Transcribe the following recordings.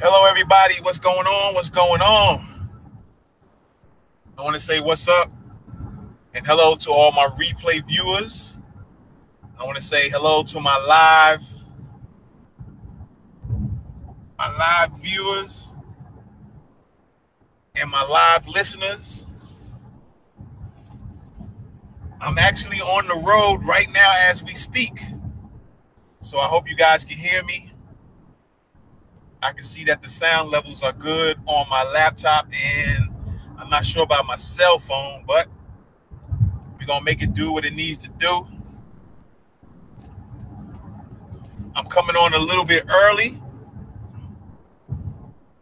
Hello, everybody. What's going on? What's going on? I want to say what's up and hello to all my replay viewers. I want to say hello to my live, my live viewers and my live listeners. I'm actually on the road right now as we speak. So I hope you guys can hear me. I can see that the sound levels are good on my laptop and I'm not sure about my cell phone, but we're gonna make it do what it needs to do. I'm coming on a little bit early.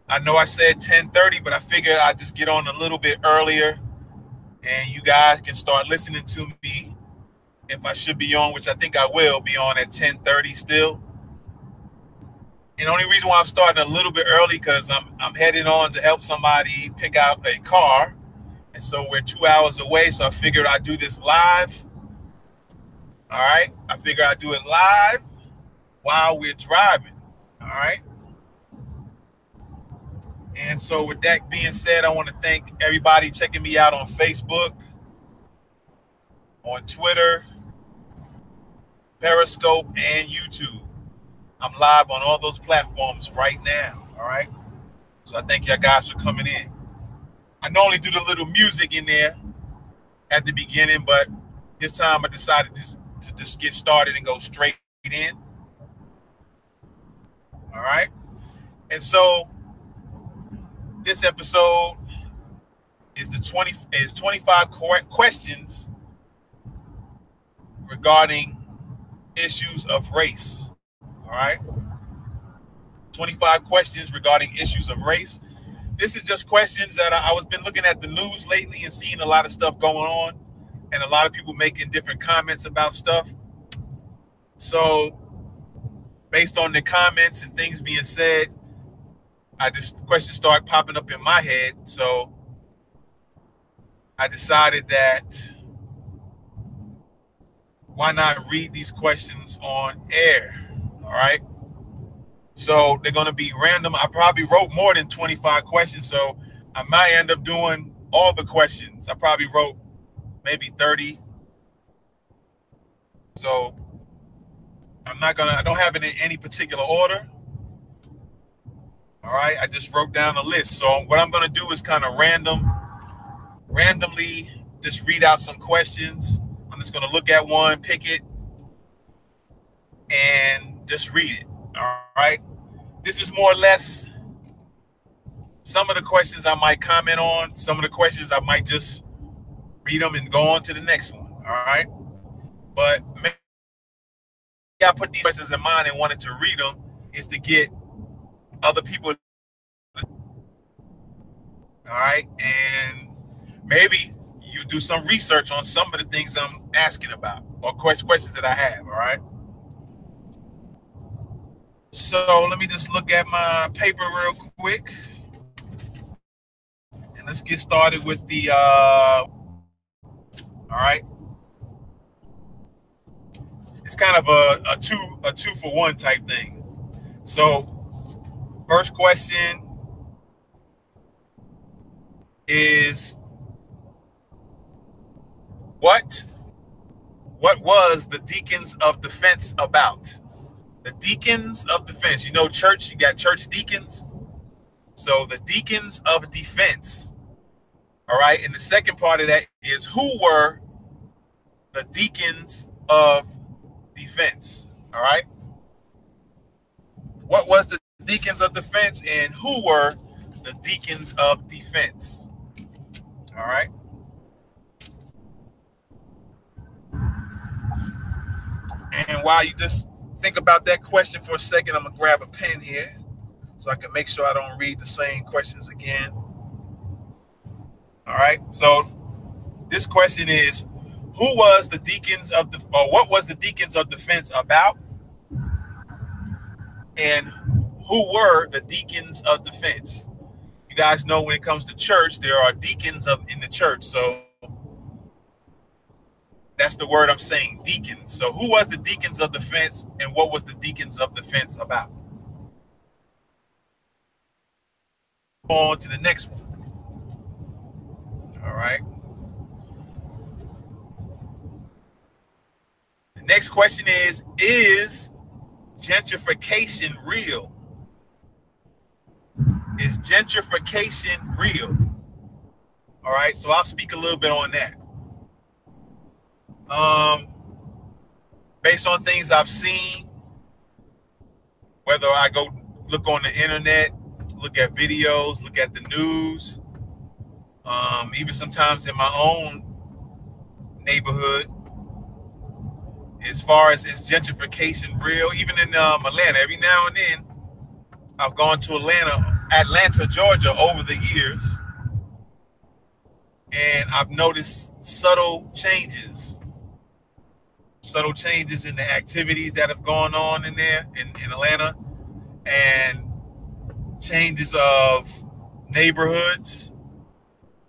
I know I said 10:30, but I figured I'd just get on a little bit earlier and you guys can start listening to me if I should be on, which I think I will be on at 10:30 still. And the only reason why I'm starting a little bit early because I'm I'm heading on to help somebody pick out a car, and so we're two hours away. So I figured I'd do this live. All right, I figure I'd do it live while we're driving. All right. And so, with that being said, I want to thank everybody checking me out on Facebook, on Twitter, Periscope, and YouTube. I'm live on all those platforms right now. All right. So I thank y'all guys for coming in. I normally do the little music in there at the beginning, but this time I decided to, to just get started and go straight in. All right. And so this episode is the 20 is 25 questions regarding issues of race. All right. 25 questions regarding issues of race. This is just questions that I, I was been looking at the news lately and seeing a lot of stuff going on and a lot of people making different comments about stuff. So based on the comments and things being said, I just questions start popping up in my head. So I decided that why not read these questions on air? All right. So they're going to be random. I probably wrote more than 25 questions. So I might end up doing all the questions. I probably wrote maybe 30. So I'm not going to, I don't have it in any particular order. All right. I just wrote down a list. So what I'm going to do is kind of random, randomly just read out some questions. I'm just going to look at one, pick it, and just read it. All right. This is more or less some of the questions I might comment on, some of the questions I might just read them and go on to the next one. All right. But maybe I put these questions in mind and wanted to read them is to get other people. All right. And maybe you do some research on some of the things I'm asking about or questions that I have. All right. So let me just look at my paper real quick. And let's get started with the, uh, all right. It's kind of a, a two a two for one type thing. So first question is what what was the deacons of defense about? The deacons of defense. You know, church, you got church deacons. So the deacons of defense. All right. And the second part of that is who were the deacons of defense. All right. What was the deacons of defense and who were the deacons of defense? All right. And while you just think about that question for a second, I'm gonna grab a pen here so I can make sure I don't read the same questions again. All right. So this question is who was the deacons of the or what was the deacons of defense about? And who were the deacons of defense? You guys know when it comes to church, there are deacons of in the church. So that's the word I'm saying, deacons. So who was the deacons of defense and what was the deacons of defense about? on to the next one. All right. The next question is Is gentrification real? Is gentrification real? All right, so I'll speak a little bit on that. Um, based on things I've seen, whether I go look on the internet, look at videos, look at the news, um, even sometimes in my own neighborhood. As far as is gentrification real, even in um, Atlanta, every now and then, I've gone to Atlanta, Atlanta, Georgia, over the years, and I've noticed subtle changes subtle changes in the activities that have gone on in there in, in Atlanta and changes of neighborhoods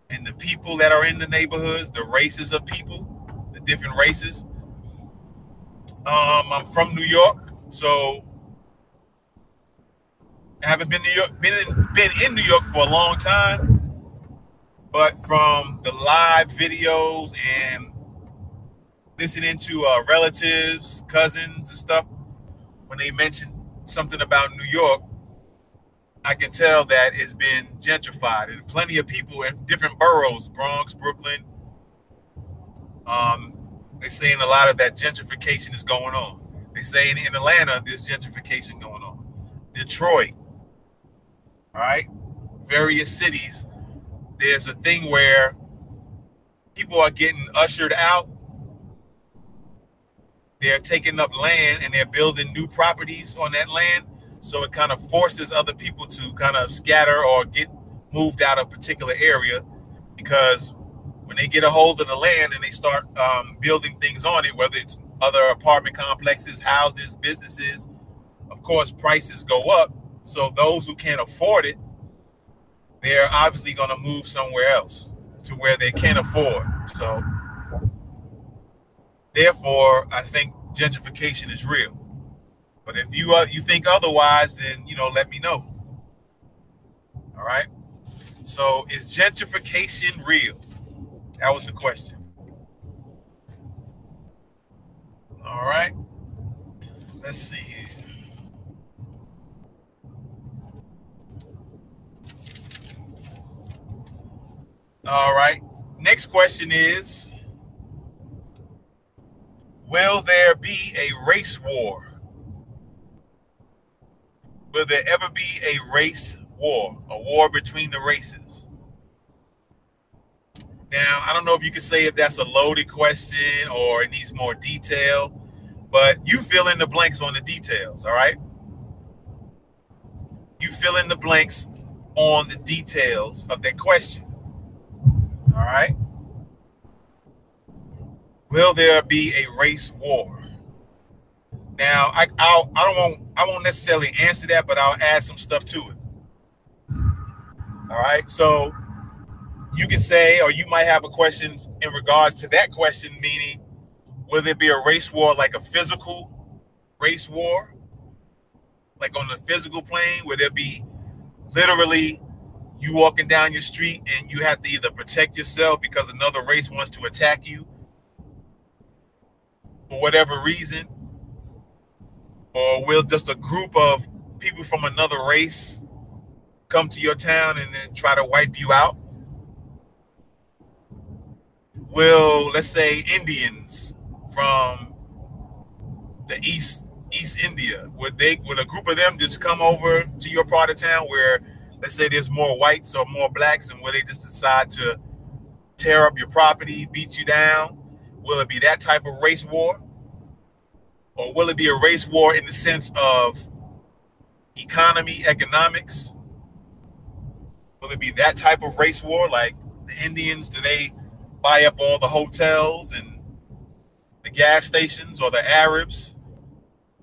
and the people that are in the neighborhoods, the races of people, the different races. Um, I'm from New York, so I haven't been New York, been in, been in New York for a long time, but from the live videos and listening to uh, relatives, cousins, and stuff, when they mention something about New York, I can tell that it's been gentrified, and plenty of people in different boroughs, Bronx, Brooklyn. Um, they're saying a lot of that gentrification is going on. They say in, in Atlanta, there's gentrification going on. Detroit, all right, various cities, there's a thing where people are getting ushered out they're taking up land and they're building new properties on that land. So it kind of forces other people to kind of scatter or get moved out of a particular area because when they get a hold of the land and they start um, building things on it, whether it's other apartment complexes, houses, businesses, of course, prices go up. So those who can't afford it, they're obviously going to move somewhere else to where they can afford. So Therefore, I think gentrification is real. But if you uh, you think otherwise, then you know, let me know. All right. So, is gentrification real? That was the question. All right. Let's see here. All right. Next question is Will there be a race war? Will there ever be a race war, a war between the races? Now, I don't know if you can say if that's a loaded question or it needs more detail, but you fill in the blanks on the details, all right? You fill in the blanks on the details of that question, all right? Will there be a race war? Now, I I'll, I don't want I won't necessarily answer that, but I'll add some stuff to it. All right, so you can say, or you might have a question in regards to that question, meaning, will there be a race war like a physical race war, like on the physical plane, where there be literally you walking down your street and you have to either protect yourself because another race wants to attack you for whatever reason, or will just a group of people from another race come to your town and then try to wipe you out? Will let's say Indians from the east East India would they would a group of them just come over to your part of town where let's say there's more whites or more blacks and where they just decide to tear up your property, beat you down? Will it be that type of race war? Or will it be a race war in the sense of economy, economics? Will it be that type of race war? Like the Indians, do they buy up all the hotels and the gas stations, or the Arabs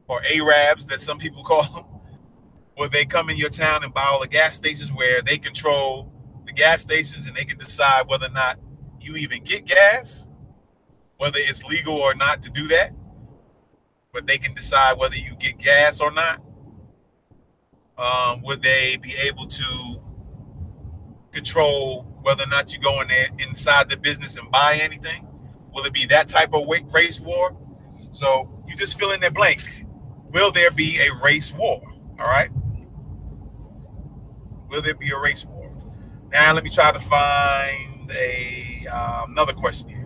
or Arabs that some people call them? Will they come in your town and buy all the gas stations where they control the gas stations and they can decide whether or not you even get gas? Whether it's legal or not to do that, but they can decide whether you get gas or not. Um, would they be able to control whether or not you go in there inside the business and buy anything? Will it be that type of race war? So you just fill in that blank. Will there be a race war? All right. Will there be a race war? Now let me try to find a um, another question here.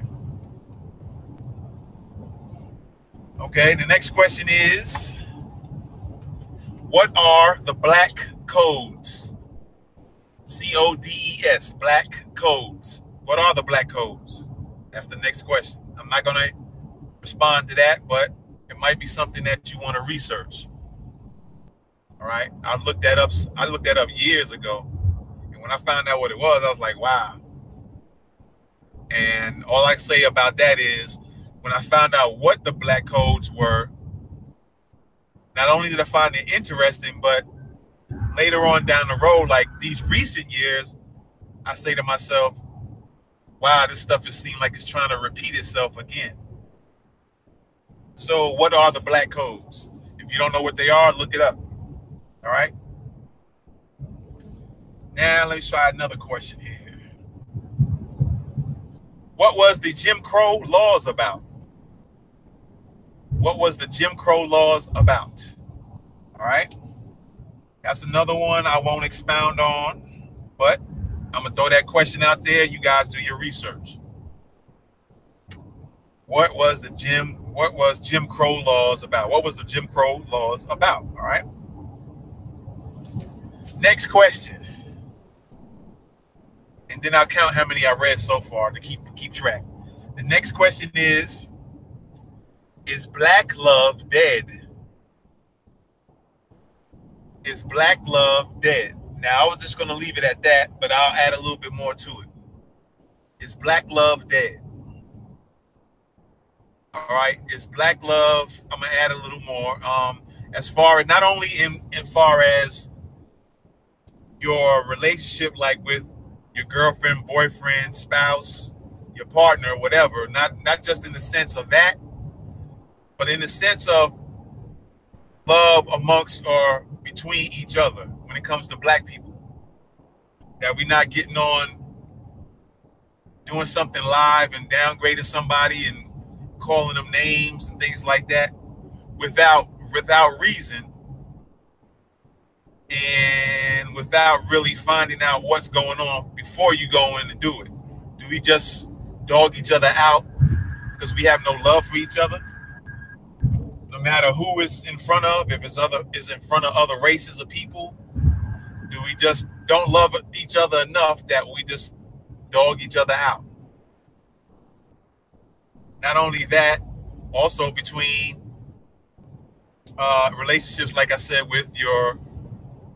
Okay, the next question is What are the black codes? C O D E S, black codes. What are the black codes? That's the next question. I'm not going to respond to that, but it might be something that you want to research. All right. I looked that up. I looked that up years ago. And when I found out what it was, I was like, wow. And all I say about that is when I found out what the black codes were, not only did I find it interesting, but later on down the road, like these recent years, I say to myself, wow, this stuff has seemed like it's trying to repeat itself again. So, what are the black codes? If you don't know what they are, look it up. All right. Now, let me try another question here. What was the Jim Crow laws about? What was the Jim Crow laws about? All right. That's another one I won't expound on, but I'm gonna throw that question out there. You guys do your research. What was the Jim what was Jim Crow laws about? What was the Jim Crow laws about? All right. Next question. And then I'll count how many I read so far to keep keep track. The next question is is black love dead? Is black love dead? Now, I was just going to leave it at that, but I'll add a little bit more to it. Is black love dead? All right. Is black love? I'm going to add a little more. Um, as far as not only in, in far as your relationship, like with your girlfriend, boyfriend, spouse, your partner, whatever, not not just in the sense of that, but in the sense of love amongst or between each other when it comes to black people. That we're not getting on doing something live and downgrading somebody and calling them names and things like that without without reason and without really finding out what's going on before you go in to do it. Do we just dog each other out because we have no love for each other? No matter who is in front of, if it's other is in front of other races of people, do we just don't love each other enough that we just dog each other out? Not only that, also between uh, relationships, like I said, with your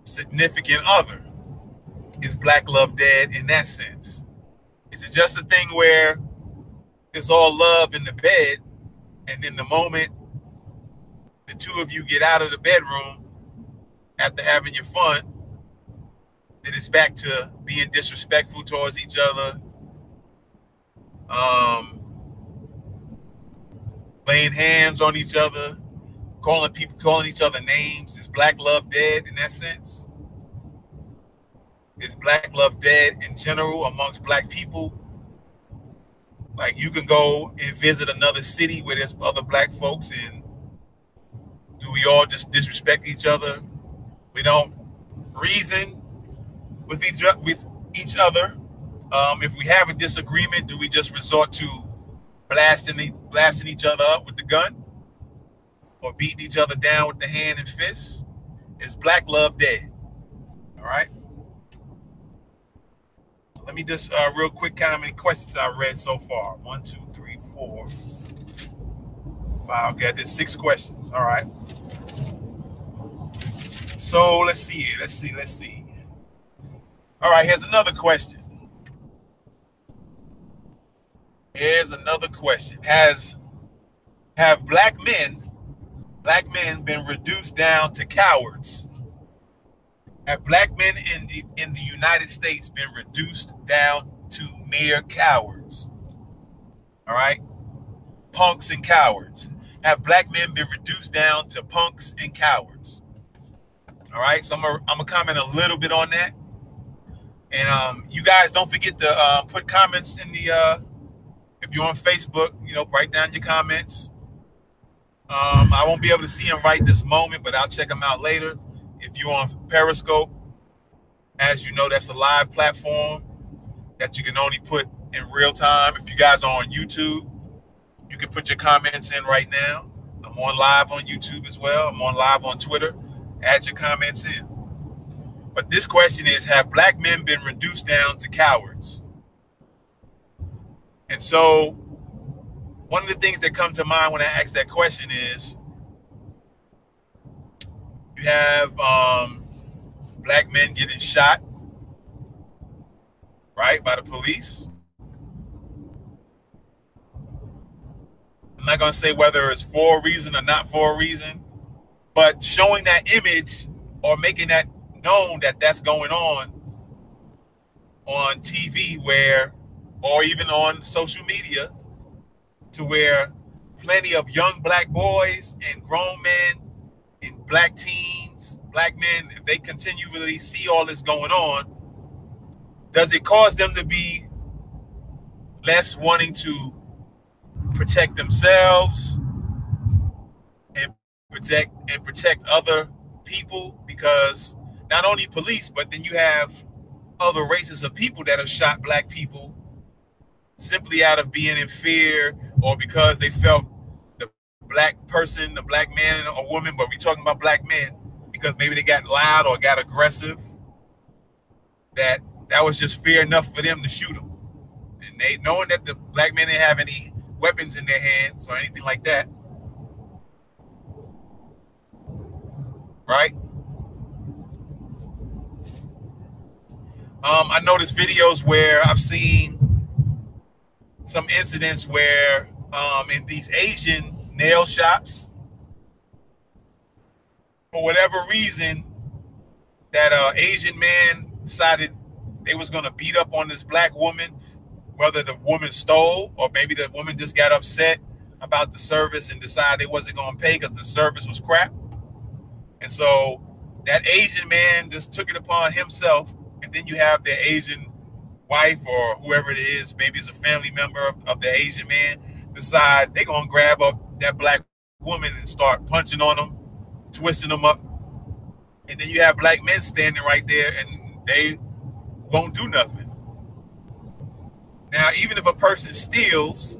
significant other, is black love dead in that sense? Is it just a thing where it's all love in the bed, and then the moment the two of you get out of the bedroom after having your fun, then it's back to being disrespectful towards each other, um, laying hands on each other, calling people, calling each other names. Is black love dead in that sense? Is black love dead in general amongst black people? Like you can go and visit another city where there's other black folks and we all just disrespect each other? We don't reason with each with each other. Um, if we have a disagreement, do we just resort to blasting blasting each other up with the gun, or beating each other down with the hand and fist? Is black love dead? All right. So let me just uh, real quick count how many questions I read so far. One, two, three, four, five. Okay, I did six questions. All right. So let's see. Let's see. Let's see. All right. Here's another question. Here's another question. Has have black men, black men been reduced down to cowards? Have black men in the in the United States been reduced down to mere cowards? All right. Punks and cowards have black men been reduced down to punks and cowards? All right, so I'm gonna, comment a little bit on that. And um, you guys don't forget to uh, put comments in the uh, if you're on Facebook, you know, write down your comments. Um, I won't be able to see them right this moment, but I'll check them out later. If you're on Periscope, as you know, that's a live platform that you can only put in real time. If you guys are on YouTube, you can put your comments in right now. I'm on live on YouTube as well. I'm on live on Twitter. Add your comments in. But this question is Have black men been reduced down to cowards? And so, one of the things that come to mind when I ask that question is you have um, black men getting shot, right, by the police. I'm not going to say whether it's for a reason or not for a reason, but showing that image or making that known that that's going on on TV where or even on social media to where plenty of young black boys and grown men and black teens, black men, if they continually see all this going on, does it cause them to be less wanting to protect themselves protect and protect other people because not only police, but then you have other races of people that have shot black people simply out of being in fear or because they felt the black person, the black man or woman, but we're talking about black men because maybe they got loud or got aggressive. That that was just fear enough for them to shoot them, and they knowing that the black men didn't have any weapons in their hands or anything like that. Right? Um, I noticed videos where I've seen some incidents where um, in these Asian nail shops, for whatever reason, that uh, Asian man decided they was gonna beat up on this black woman, whether the woman stole or maybe the woman just got upset about the service and decided they wasn't gonna pay because the service was crap. And so that Asian man just took it upon himself and then you have the Asian wife or whoever it is, maybe it's a family member of, of the Asian man, decide they're gonna grab up that black woman and start punching on them, twisting them up, and then you have black men standing right there and they won't do nothing. Now, even if a person steals,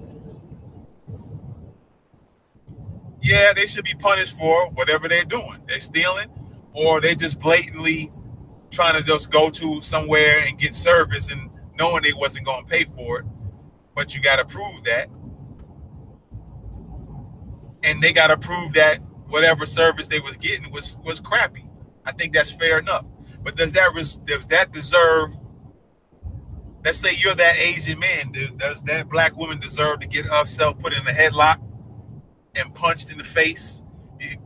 yeah, they should be punished for whatever they're doing. They're stealing, or they just blatantly trying to just go to somewhere and get service and knowing they wasn't going to pay for it, but you got to prove that. And they got to prove that whatever service they was getting was was crappy. I think that's fair enough. But does that does that deserve? Let's say you're that Asian man. Does that black woman deserve to get herself put in a headlock and punched in the face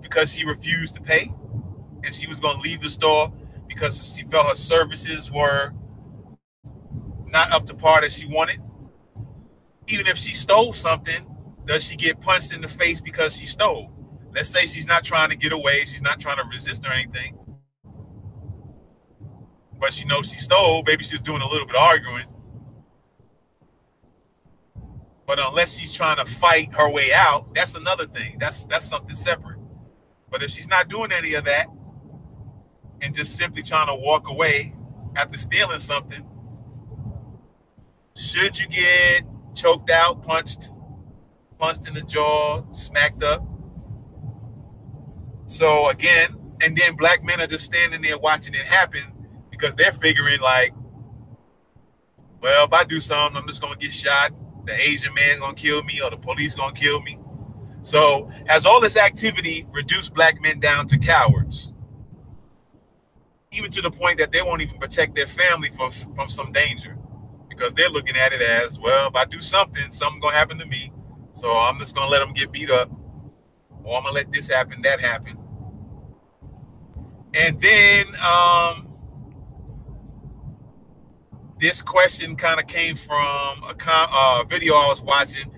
because she refused to pay, and she was going to leave the store because she felt her services were not up to par that she wanted. Even if she stole something, does she get punched in the face because she stole? Let's say she's not trying to get away, she's not trying to resist or anything. But she knows she stole, maybe she's doing a little bit of arguing. But unless she's trying to fight her way out, that's another thing. That's that's something separate. But if she's not doing any of that, and just simply trying to walk away after stealing something, should you get choked out, punched, punched in the jaw, smacked up? So again, and then black men are just standing there watching it happen because they're figuring like, well, if I do something, I'm just gonna get shot. The Asian man's gonna kill me, or the police gonna kill me. So, has all this activity reduced black men down to cowards? even to the point that they won't even protect their family from from some danger because they're looking at it as well if i do something something gonna happen to me so i'm just gonna let them get beat up or i'm gonna let this happen that happen and then um this question kind of came from a con- uh, video i was watching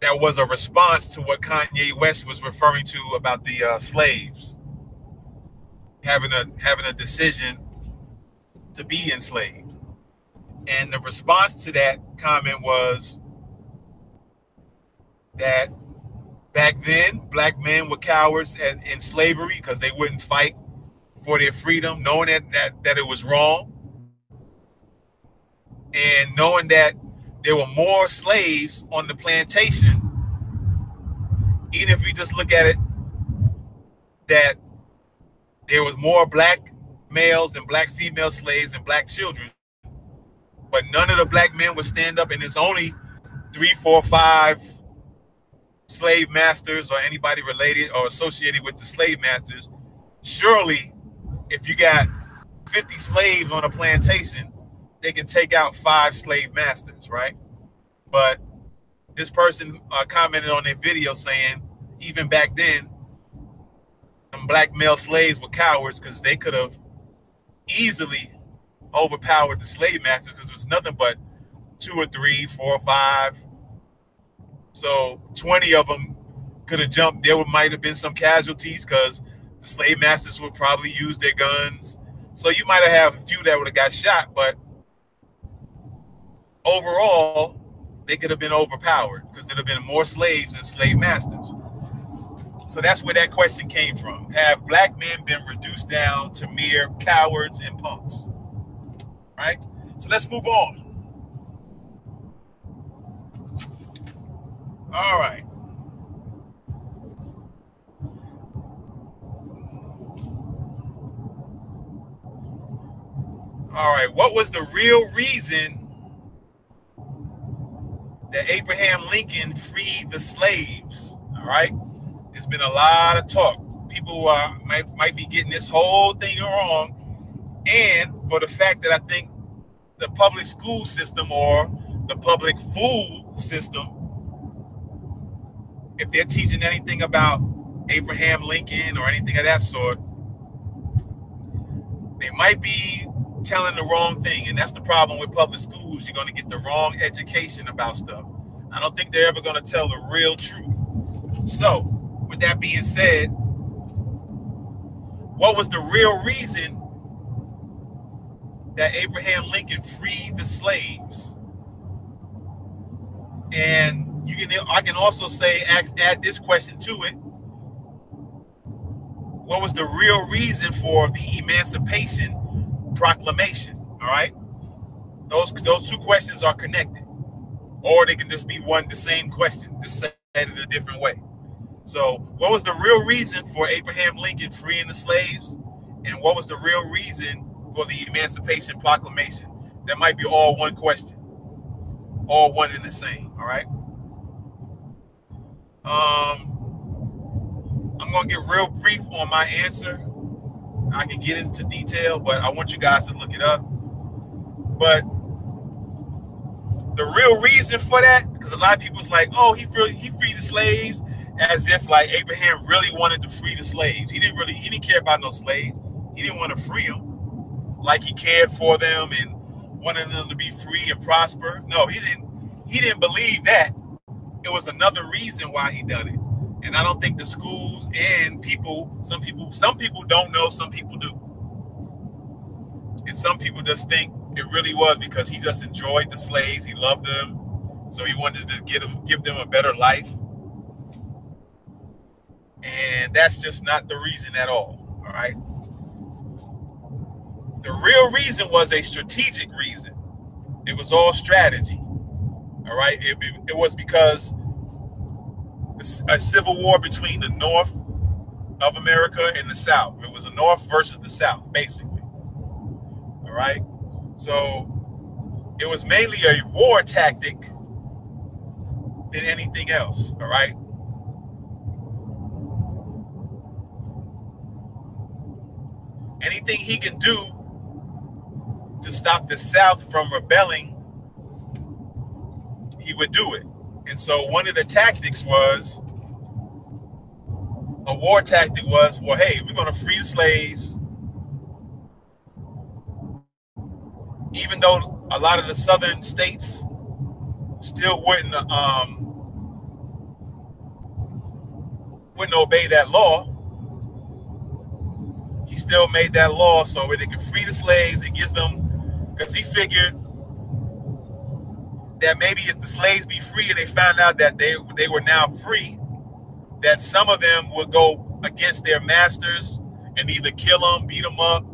that was a response to what kanye west was referring to about the uh, slaves having a having a decision to be enslaved. And the response to that comment was that back then, black men were cowards in, in slavery because they wouldn't fight for their freedom, knowing that, that that it was wrong, and knowing that there were more slaves on the plantation. Even if we just look at it, that there was more black males and black female slaves and black children, but none of the black men would stand up, and it's only three, four, five slave masters or anybody related or associated with the slave masters. Surely, if you got 50 slaves on a plantation, they can take out five slave masters, right? But this person uh, commented on their video saying, even back then, black male slaves were cowards because they could have easily overpowered the slave masters because it was nothing but two or three, four or five. So 20 of them could have jumped. There might have been some casualties because the slave masters would probably use their guns. So you might have had a few that would have got shot, but overall, they could have been overpowered because there'd have been more slaves than slave masters. So that's where that question came from. Have black men been reduced down to mere cowards and punks? Right? So let's move on. All right. All right. What was the real reason that Abraham Lincoln freed the slaves? All right. There's been a lot of talk. People uh, might might be getting this whole thing wrong, and for the fact that I think the public school system or the public food system, if they're teaching anything about Abraham Lincoln or anything of that sort, they might be telling the wrong thing. And that's the problem with public schools. You're going to get the wrong education about stuff. I don't think they're ever going to tell the real truth. So, with that being said, what was the real reason that Abraham Lincoln freed the slaves? And you can I can also say ask, add this question to it. What was the real reason for the Emancipation Proclamation? All right. Those those two questions are connected. Or they can just be one the same question, just said in a different way. So, what was the real reason for Abraham Lincoln freeing the slaves? And what was the real reason for the Emancipation Proclamation? That might be all one question, all one and the same. All right. Um, I'm to get real brief on my answer. I can get into detail, but I want you guys to look it up. But the real reason for that, because a lot of people's like, oh, he freed, he freed the slaves as if like Abraham really wanted to free the slaves. He didn't really, he didn't care about no slaves. He didn't want to free them like he cared for them and wanted them to be free and prosper. No, he didn't. He didn't believe that. It was another reason why he done it. And I don't think the schools and people, some people, some people don't know, some people do. And some people just think it really was because he just enjoyed the slaves, he loved them, so he wanted to give them give them a better life. And that's just not the reason at all. All right. The real reason was a strategic reason. It was all strategy. All right. It, it was because a civil war between the North of America and the South. It was the North versus the South, basically. All right. So it was mainly a war tactic than anything else. All right. anything he can do to stop the South from rebelling, he would do it. And so one of the tactics was a war tactic was, well, hey, we're going to free the slaves. Even though a lot of the southern states still wouldn't um, wouldn't obey that law, he still made that law so that they can free the slaves. It gives them because he figured that maybe if the slaves be free and they found out that they they were now free, that some of them would go against their masters and either kill them, beat them up.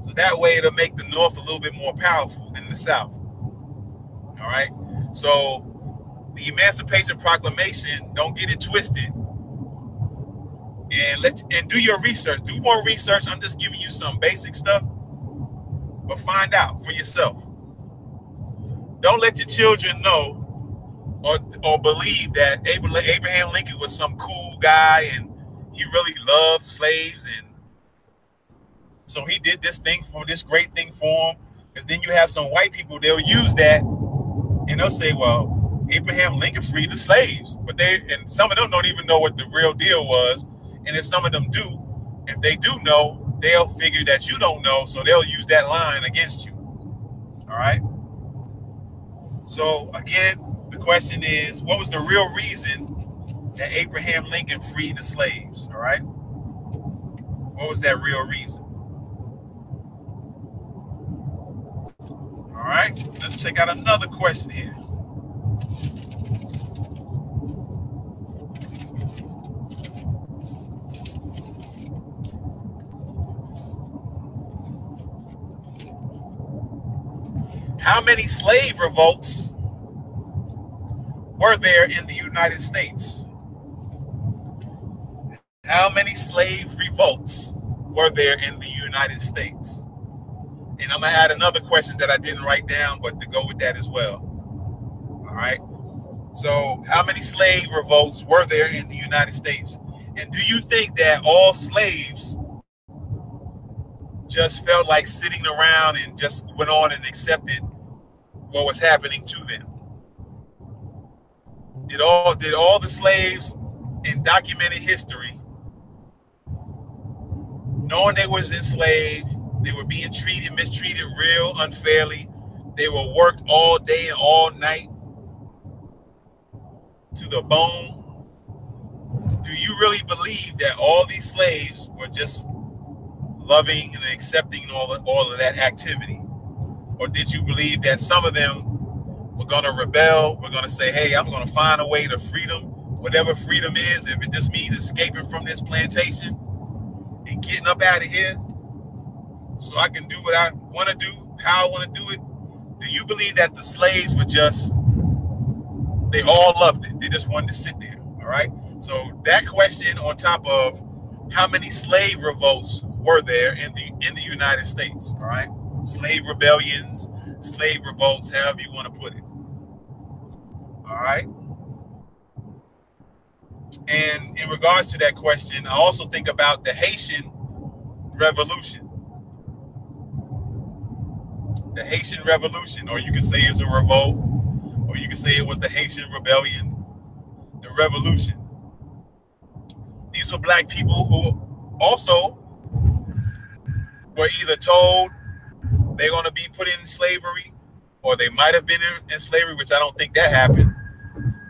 So that way it'll make the North a little bit more powerful than the South. All right. So the Emancipation Proclamation, don't get it twisted. And let's and do your research. Do more research. I'm just giving you some basic stuff, but find out for yourself. Don't let your children know or, or believe that Abraham Lincoln was some cool guy and he really loved slaves and so he did this thing for this great thing for him. Because then you have some white people, they'll use that and they'll say, well, Abraham Lincoln freed the slaves. But they and some of them don't even know what the real deal was. And if some of them do, if they do know, they'll figure that you don't know, so they'll use that line against you. All right. So again, the question is, what was the real reason that Abraham Lincoln freed the slaves? All right. What was that real reason? All right, let's check out another question here. How many slave revolts were there in the United States? How many slave revolts were there in the United States? And I'm gonna add another question that I didn't write down, but to go with that as well. All right. So, how many slave revolts were there in the United States? And do you think that all slaves just felt like sitting around and just went on and accepted what was happening to them. Did all did all the slaves in documented history, knowing they was enslaved, they were being treated, mistreated real unfairly. They were worked all day and all night to the bone. Do you really believe that all these slaves were just loving and accepting all of, all of that activity? Or did you believe that some of them were going to rebel? We're going to say, hey, I'm going to find a way to freedom, whatever freedom is, if it just means escaping from this plantation and getting up out of here so I can do what I want to do, how I want to do it. Do you believe that the slaves were just, they all loved it? They just wanted to sit there. All right. So that question on top of how many slave revolts were there in the in the United States? All right slave rebellions, slave revolts, however you want to put it. All right. And in regards to that question, I also think about the Haitian Revolution. The Haitian Revolution, or you can say it's a revolt, or you can say it was the Haitian Rebellion, the revolution. These were black people who also were either told they're going to be put in slavery, or they might have been in, in slavery, which I don't think that happened.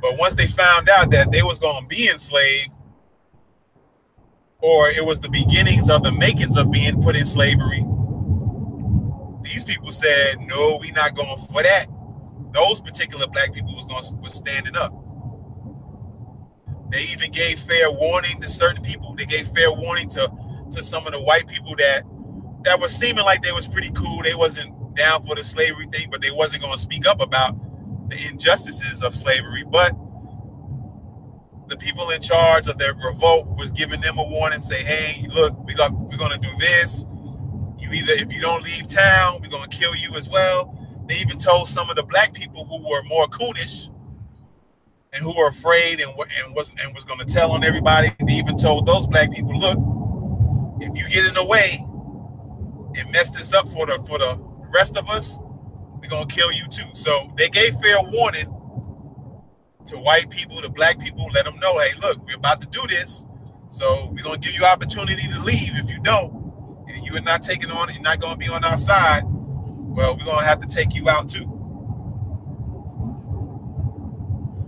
But once they found out that they was going to be enslaved, or it was the beginnings of the makings of being put in slavery, these people said, "No, we not going for that." Those particular black people was going was standing up. They even gave fair warning to certain people. They gave fair warning to to some of the white people that that were seeming like they was pretty cool. They wasn't down for the slavery thing, but they wasn't going to speak up about the injustices of slavery. But the people in charge of their revolt was giving them a warning, say, "Hey, look, we got we're going to do this. You either if you don't leave town, we're going to kill you as well." They even told some of the black people who were more coonish and who were afraid and and was and was going to tell on everybody. They even told those black people, "Look, if you get in the way, and mess this up for the for the rest of us, we're gonna kill you too. So they gave fair warning to white people, to black people, let them know, hey, look, we're about to do this. So we're gonna give you opportunity to leave. If you don't, and you are not taking on, you're not gonna be on our side. Well, we're gonna have to take you out too.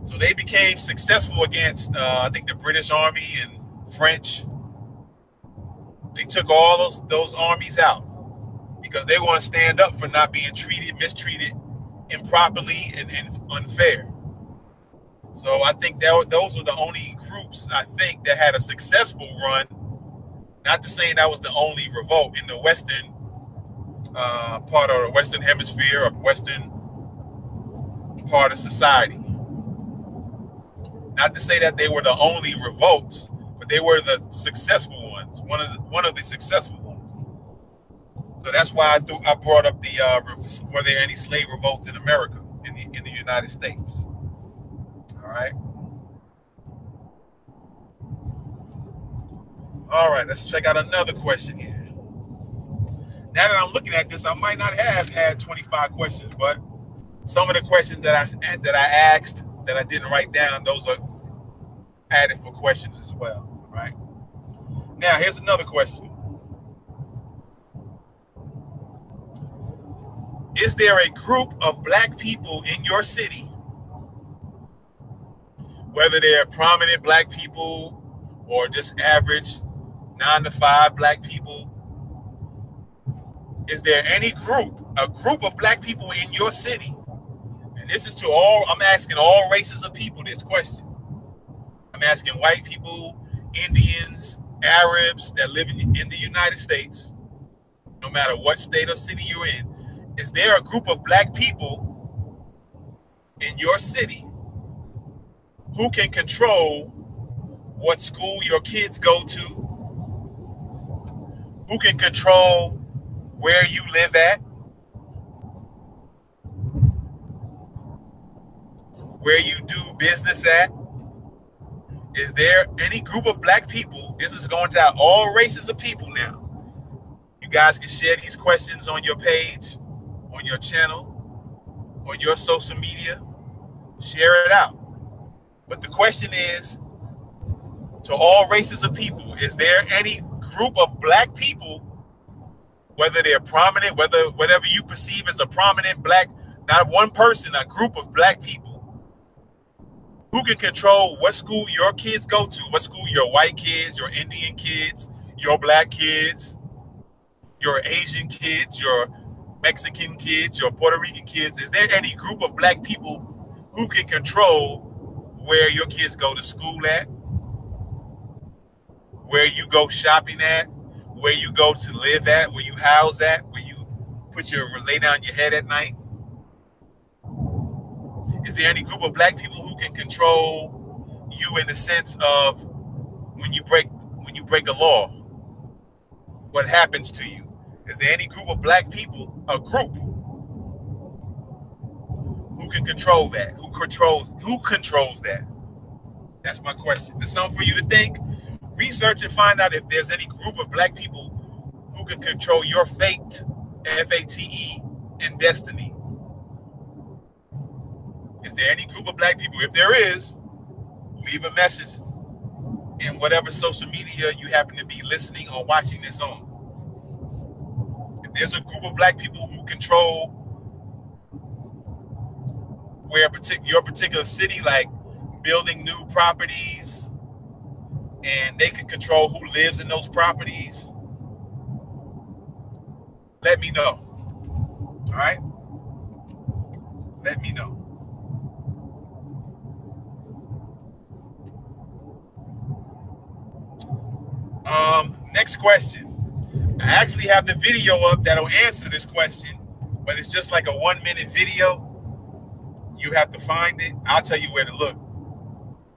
So they became successful against, uh, I think, the British Army and French. They took all those those armies out because they want to stand up for not being treated, mistreated improperly and, and unfair. So I think that those were the only groups I think that had a successful run. Not to say that was the only revolt in the Western uh, part of the Western Hemisphere or Western part of society. Not to say that they were the only revolts, but they were the successful ones. One of the, one of the successful. So that's why I, th- I brought up the uh, were there any slave revolts in America in the in the United States? All right. All right, let's check out another question here. Now that I'm looking at this, I might not have had 25 questions, but some of the questions that I that I asked that I didn't write down, those are added for questions as well. Right. Now, here's another question. Is there a group of black people in your city, whether they're prominent black people or just average nine to five black people? Is there any group, a group of black people in your city? And this is to all, I'm asking all races of people this question. I'm asking white people, Indians, Arabs that live in, in the United States, no matter what state or city you're in. Is there a group of black people in your city who can control what school your kids go to? Who can control where you live at? Where you do business at? Is there any group of black people? This is going to all races of people now. You guys can share these questions on your page, on your channel, on your social media. Share it out. But the question is to all races of people, is there any group of black people, whether they're prominent, whether whatever you perceive as a prominent black, not one person, a group of black people who can control what school your kids go to, what school your white kids, your Indian kids, your black kids, your Asian kids, your Mexican kids, your Puerto Rican kids. Is there any group of black people who can control where your kids go to school at, where you go shopping at, where you go to live at, where you house at, where you put your lay down your head at night? Is there any group of black people who can control you in the sense of when you break when you break a law? What happens to you? Is there any group of black people, a group, who can control that? Who controls who controls that? That's my question. There's something for you to think. Research and find out if there's any group of black people who can control your fate, F-A-T-E, and destiny. Is there any group of black people? If there is, leave a message in whatever social media you happen to be listening or watching this on. There's a group of black people who control where partic- your particular city, like building new properties, and they can control who lives in those properties, let me know. All right? Let me know. Um, next question. I actually have the video up that'll answer this question, but it's just like a one minute video. You have to find it. I'll tell you where to look.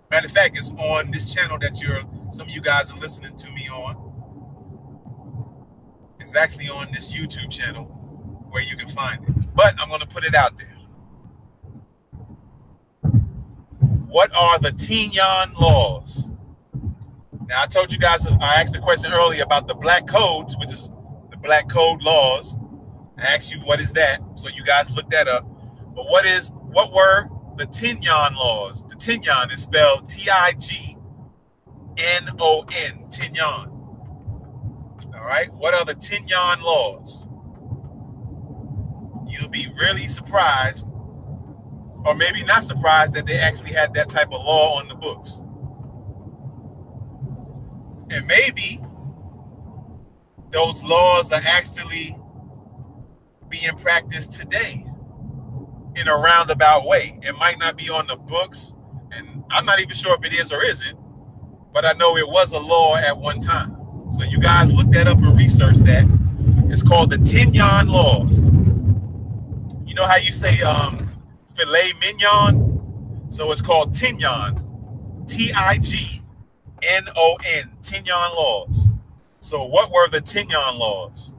Matter of fact, it's on this channel that you're some of you guys are listening to me on. It's actually on this YouTube channel where you can find it. But I'm going to put it out there. What are the Tignon laws? Now, I told you guys, I asked a question earlier about the black codes, which is the black code laws. I asked you, what is that? So you guys look that up. But what is, what were the Tignon laws? The Tignon is spelled T-I-G-N-O-N, Tignon. All right. What are the Tignon laws? You'll be really surprised, or maybe not surprised, that they actually had that type of law on the books. And maybe those laws are actually being practiced today in a roundabout way. It might not be on the books, and I'm not even sure if it is or isn't, but I know it was a law at one time. So you guys look that up and research that. It's called the Tignon laws. You know how you say um, filet mignon? So it's called Tignon, T I G N O N, Tignon laws. So what were the Tignon laws?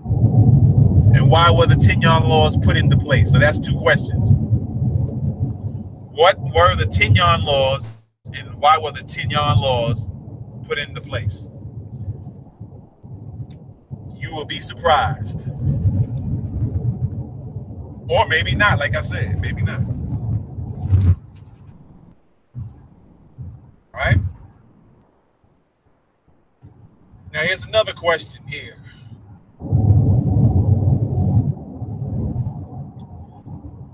And why were the Tignon laws put into place? So that's two questions. What were the Tignon laws and why were the Tignon laws put into place? You will be surprised. Or maybe not, like I said, maybe not. All right? Now, here's another question here.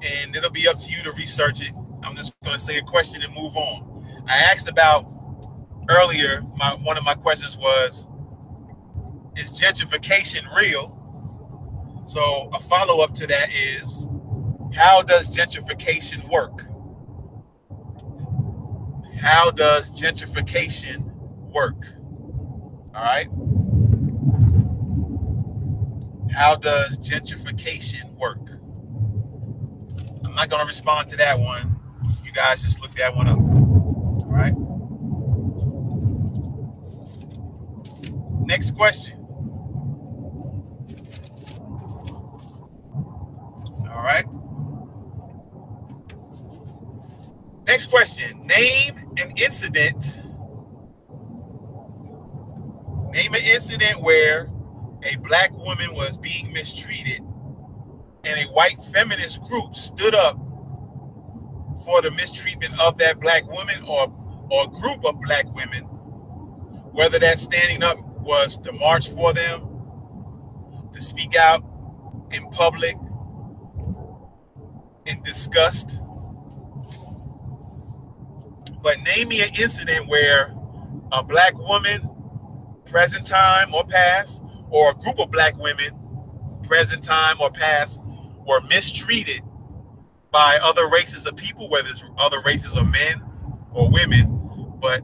And it'll be up to you to research it. I'm just going to say a question and move on. I asked about earlier, my one of my questions was Is gentrification real? So, a follow up to that is How does gentrification work? How does gentrification work? All right. How does gentrification work? I'm not going to respond to that one. You guys just look that one up. All right. Next question. All right. Next question. Name an incident Name an incident where a black woman was being mistreated and a white feminist group stood up for the mistreatment of that black woman or, or group of black women, whether that standing up was to march for them, to speak out in public in disgust. But name me an incident where a black woman present time or past, or a group of black women, present time or past, were mistreated by other races of people, whether it's other races of men or women. But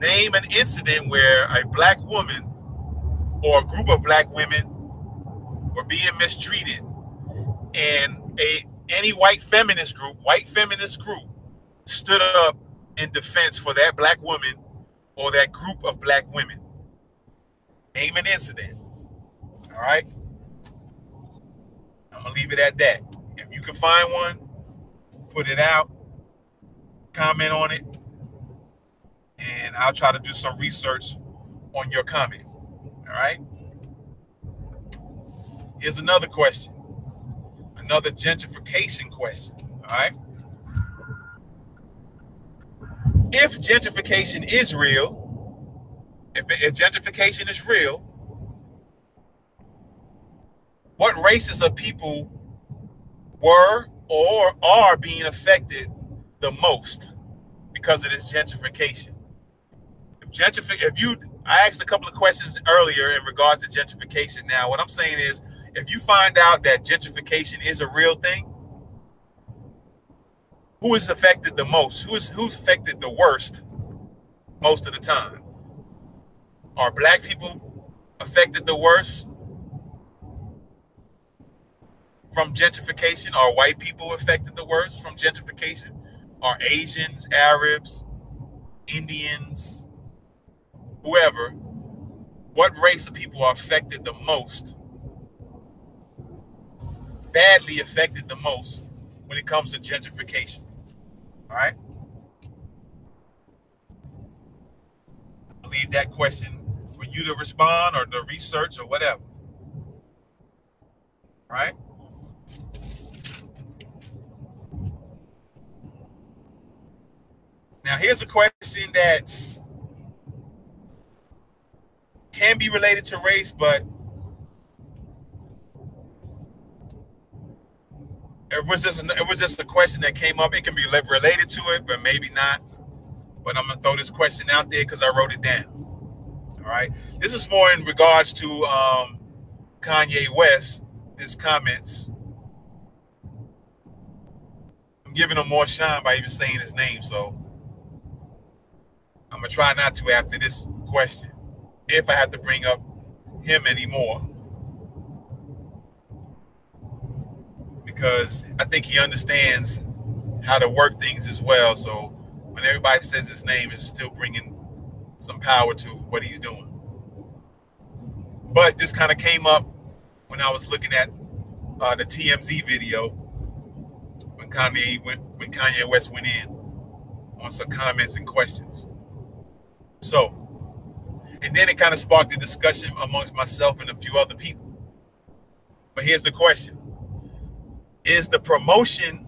name an incident where a black woman or a group of black women were being mistreated, and a any white feminist group, white feminist group, stood up in defense for that black woman or that group of black women. Name an incident. All right. I'm gonna leave it at that. If you can find one, put it out, comment on it, and I'll try to do some research on your comment. All right. Here's another question. Another gentrification question. All right. If gentrification is real, if, if gentrification is real, what races of people were or are being affected the most because of this gentrification? If gentrific, if you, I asked a couple of questions earlier in regards to gentrification. Now, what I'm saying is, if you find out that gentrification is a real thing, who is affected the most? Who is who's affected the worst most of the time? Are black people affected the worst from gentrification? Are white people affected the worst from gentrification? Are Asians, Arabs, Indians, whoever, what race of people are affected the most, badly affected the most when it comes to gentrification? All right. I leave that question for you to respond or the research or whatever. Right? Now, here's a question that can be related to race, but it was just it was just a question that came up. It can be related to it, but maybe not. But I'm gonna throw this question out there because I wrote it down. All right. This is more in regards to um, Kanye West, his comments I'm giving him more shine by even saying his name. So I'm gonna try not to after this question, if I have to bring up him anymore. Because I think he understands how to work things as well. So when everybody says his name, it's still bringing some power to what he's doing. But this kind of came up when I was looking at uh, the TMZ video when Kanye went when Kanye West went in on some comments and questions. So, and then it kind of sparked a discussion amongst myself and a few other people. But here's the question: Is the promotion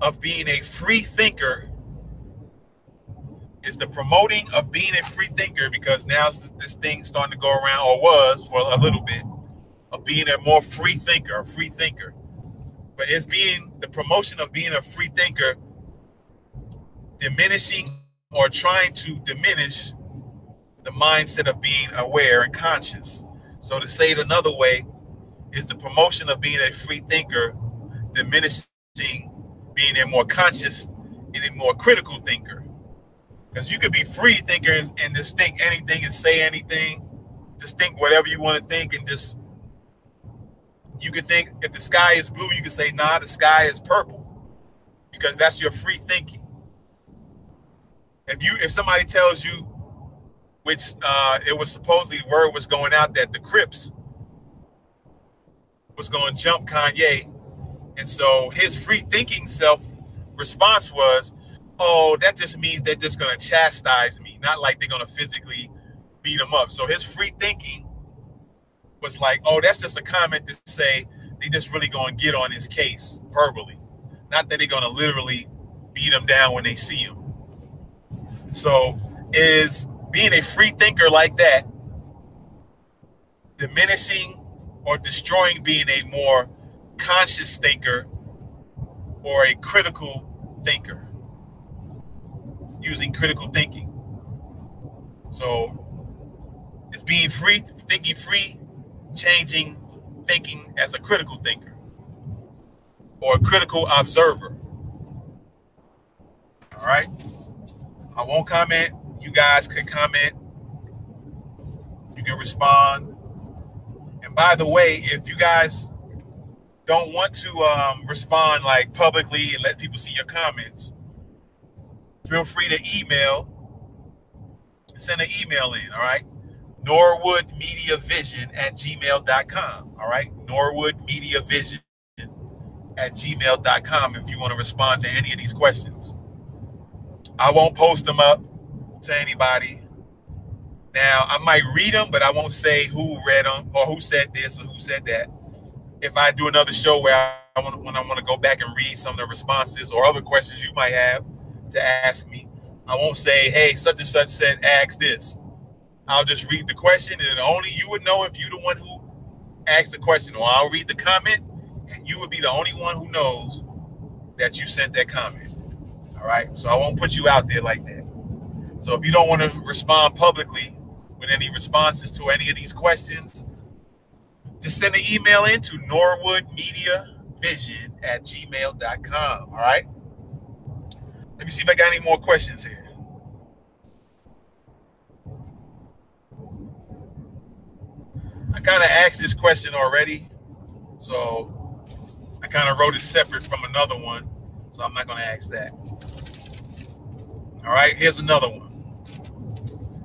of being a free thinker is the promoting of being a free thinker because now this thing starting to go around or was for a little bit of being a more free thinker, a free thinker. But it's being the promotion of being a free thinker diminishing or trying to diminish the mindset of being aware and conscious. So to say it another way is the promotion of being a free thinker diminishing being a more conscious and a more critical thinker. Because you could be free thinkers and just think anything and say anything, just think whatever you want to think, and just you could think if the sky is blue, you could say, nah, the sky is purple, because that's your free thinking. If you if somebody tells you, which uh, it was supposedly word was going out that the Crips was going to jump Kanye, and so his free thinking self response was, oh, that just means they're just going to chastise me, not like they're going to physically beat him up. So his free thinking was like, oh, that's just a comment to say they just really going to get on his case verbally, not that they're going to literally beat him down when they see him. So is being a free thinker like that diminishing or destroying being a more conscious thinker or a critical thinker? using critical thinking. So it's being free, thinking free, changing thinking as a critical thinker or a critical observer. All right. I won't comment. You guys can comment. You can respond. And by the way, if you guys don't want to um, respond like publicly and let people see your comments, feel free to email, send an email in, all right? Norwood Media Vision at gmail.com, all right? Norwood Media Vision at gmail.com if you want to respond to any of these questions. I won't post them up to anybody. Now, I might read them, but I won't say who read them or who said this or who said that. If I do another show where I want to, when I want to go back and read some of the responses or other questions you might have, to ask me. I won't say, hey, such and such said, ask this. I'll just read the question, and only you would know if you're the one who asked the question. Or I'll read the comment, and you would be the only one who knows that you sent that comment. All right. So I won't put you out there like that. So if you don't want to respond publicly with any responses to any of these questions, just send an email into norwoodmediavision at gmail.com. All right. Let me see if I got any more questions here. I kind of asked this question already, so I kind of wrote it separate from another one, so I'm not going to ask that. All right, here's another one.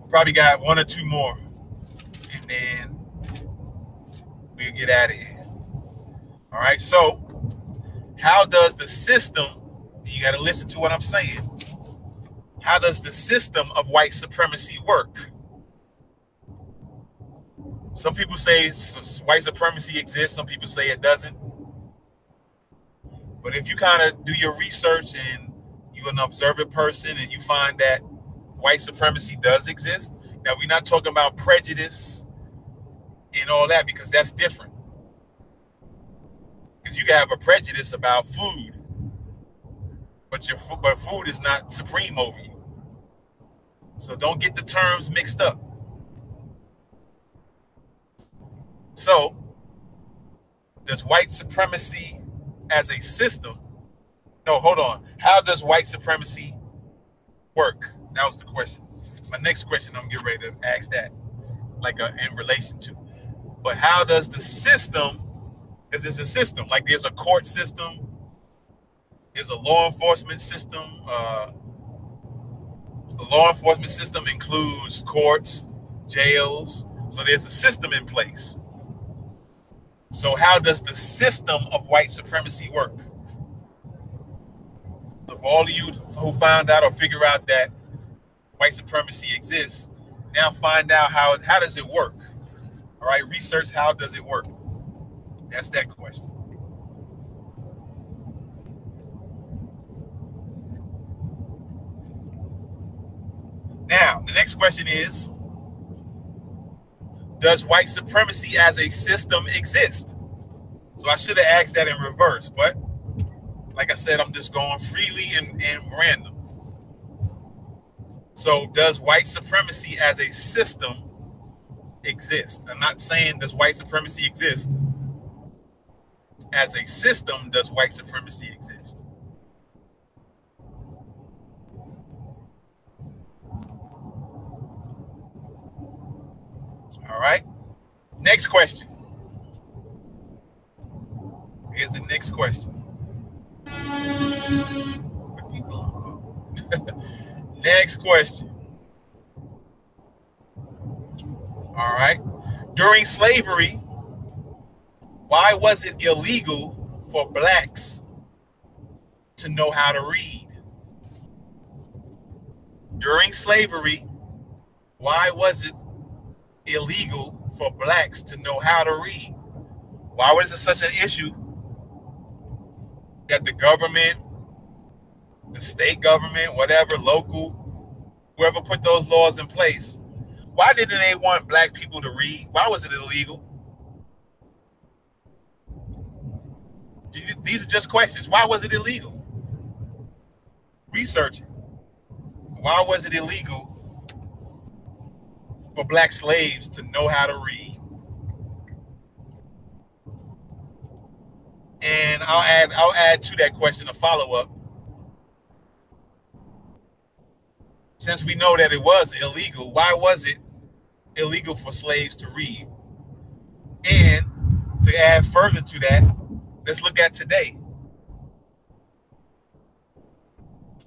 Probably got one or two more, and then we'll get out of here. All right, so how does the system you got to listen to what I'm saying. How does the system of white supremacy work? Some people say white supremacy exists, some people say it doesn't. But if you kind of do your research and you're an observant person and you find that white supremacy does exist, now we're not talking about prejudice and all that because that's different. Because you can have a prejudice about food but your but food is not supreme over you. So don't get the terms mixed up. So does white supremacy as a system no, hold on. How does white supremacy work? That was the question. My next question, I'm getting ready to ask that, like uh, in relation to. But how does the system? Is this a system? Like there's a court system, there's a law enforcement system. Uh, a law enforcement system includes courts, jails. So there's a system in place. So how does the system of white supremacy work? So for all of you who found out or figure out that white supremacy exists, now find out how how does it work? All right, research how does it work? That's that question. Now, the next question is Does white supremacy as a system exist? So I should have asked that in reverse, but like I said, I'm just going freely and, and random. So, does white supremacy as a system exist? I'm not saying does white supremacy exist. As a system, does white supremacy exist? All right. Next question. Here's the next question. next question. All right. During slavery, why was it illegal for blacks to know how to read? During slavery, why was it illegal for blacks to know how to read. Why was it such an issue that the government, the state government, whatever, local, whoever put those laws in place, why didn't they want black people to read? Why was it illegal? These are just questions. Why was it illegal? Research it. Why was it illegal for black slaves to know how to read. And I'll add I'll add to that question a follow-up. Since we know that it was illegal, why was it illegal for slaves to read? And to add further to that, let's look at today.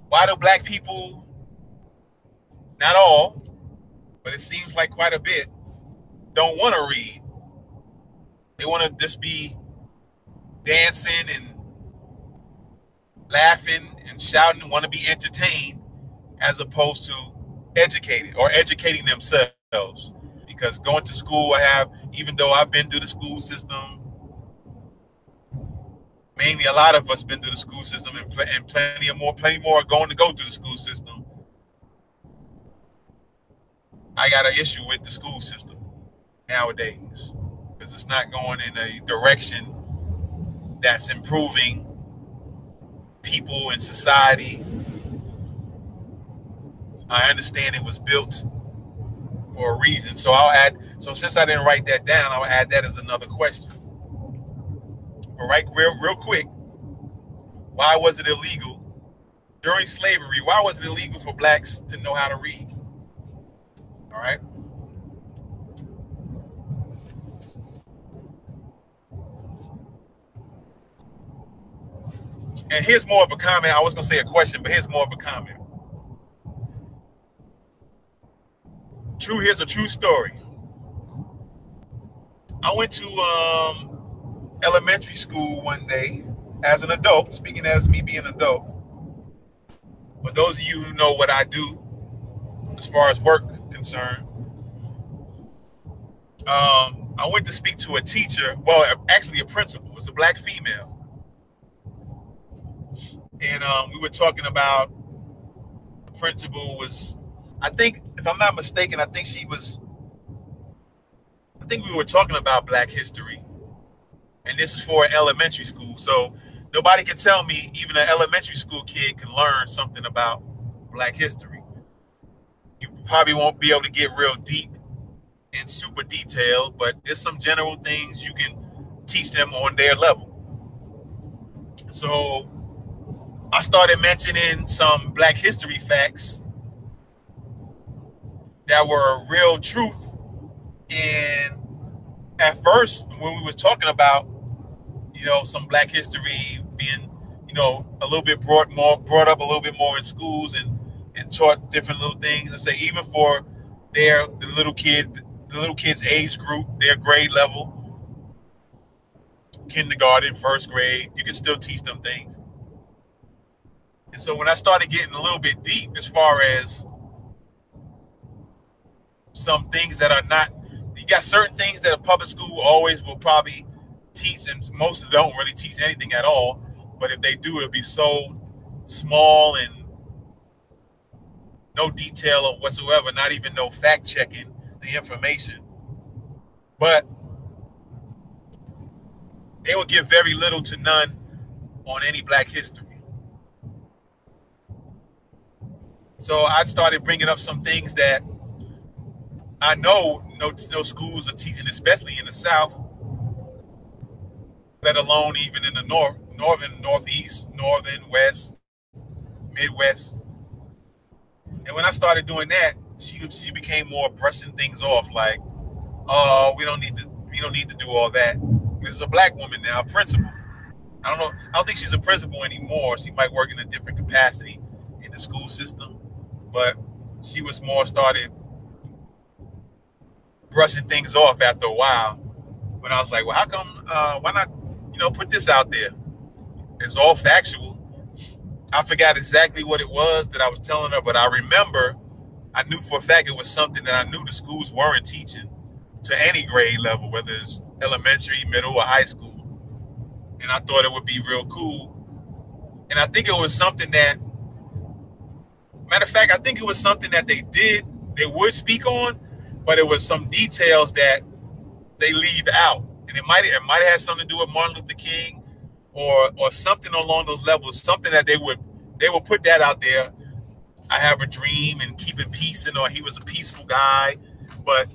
Why do black people, not all, but it seems like quite a bit don't want to read. They want to just be dancing and laughing and shouting, want to be entertained as opposed to educated or educating themselves. Because going to school, I have, even though I've been through the school system, mainly a lot of us been through the school system and, pl- and plenty of more, plenty more are going to go through the school system. I got an issue with the school system nowadays because it's not going in a direction that's improving people and society. I understand it was built for a reason. So I'll add, so since I didn't write that down, I'll add that as another question. But right, real, real quick. Why was it illegal during slavery? Why was it illegal for blacks to know how to read? All right. And here's more of a comment. I was going to say a question, but here's more of a comment. True, here's a true story. I went to um, elementary school one day as an adult, speaking as me being an adult. For those of you who know what I do as far as work concerned. Um, I went to speak to a teacher, well, actually a principal. It's a black female, and um, we were talking about the principal was, I think, if I'm not mistaken, I think she was. I think we were talking about Black history, and this is for elementary school. So nobody can tell me even an elementary school kid can learn something about Black history probably won't be able to get real deep and super detailed, but there's some general things you can teach them on their level. So I started mentioning some Black history facts that were real truth. And at first, when we was talking about, you know, some Black history being, you know, a little bit brought more brought up a little bit more in schools and and taught different little things. I say even for their the little kid, the little kids age group, their grade level, kindergarten, first grade, you can still teach them things. And so when I started getting a little bit deep as far as some things that are not, you got certain things that a public school always will probably teach, and most of them don't really teach anything at all. But if they do, it'll be so small and no detail or whatsoever, not even no fact checking the information. But they will give very little to none on any black history. So I started bringing up some things that I know no, no schools are teaching, especially in the South, let alone even in the North, Northern, Northeast, Northern, West, Midwest. And when I started doing that, she she became more brushing things off, like, "Oh, we don't need to we don't need to do all that." This is a black woman now, a principal. I don't know. I don't think she's a principal anymore. She might work in a different capacity in the school system, but she was more started brushing things off after a while. When I was like, well, how come? Uh, why not? You know, put this out there. It's all factual. I forgot exactly what it was that I was telling her, but I remember I knew for a fact it was something that I knew the schools weren't teaching to any grade level, whether it's elementary, middle, or high school. And I thought it would be real cool. And I think it was something that, matter of fact, I think it was something that they did, they would speak on, but it was some details that they leave out. And it might it might have something to do with Martin Luther King or or something along those levels, something that they would they would put that out there. I have a dream and keeping peace and or he was a peaceful guy. But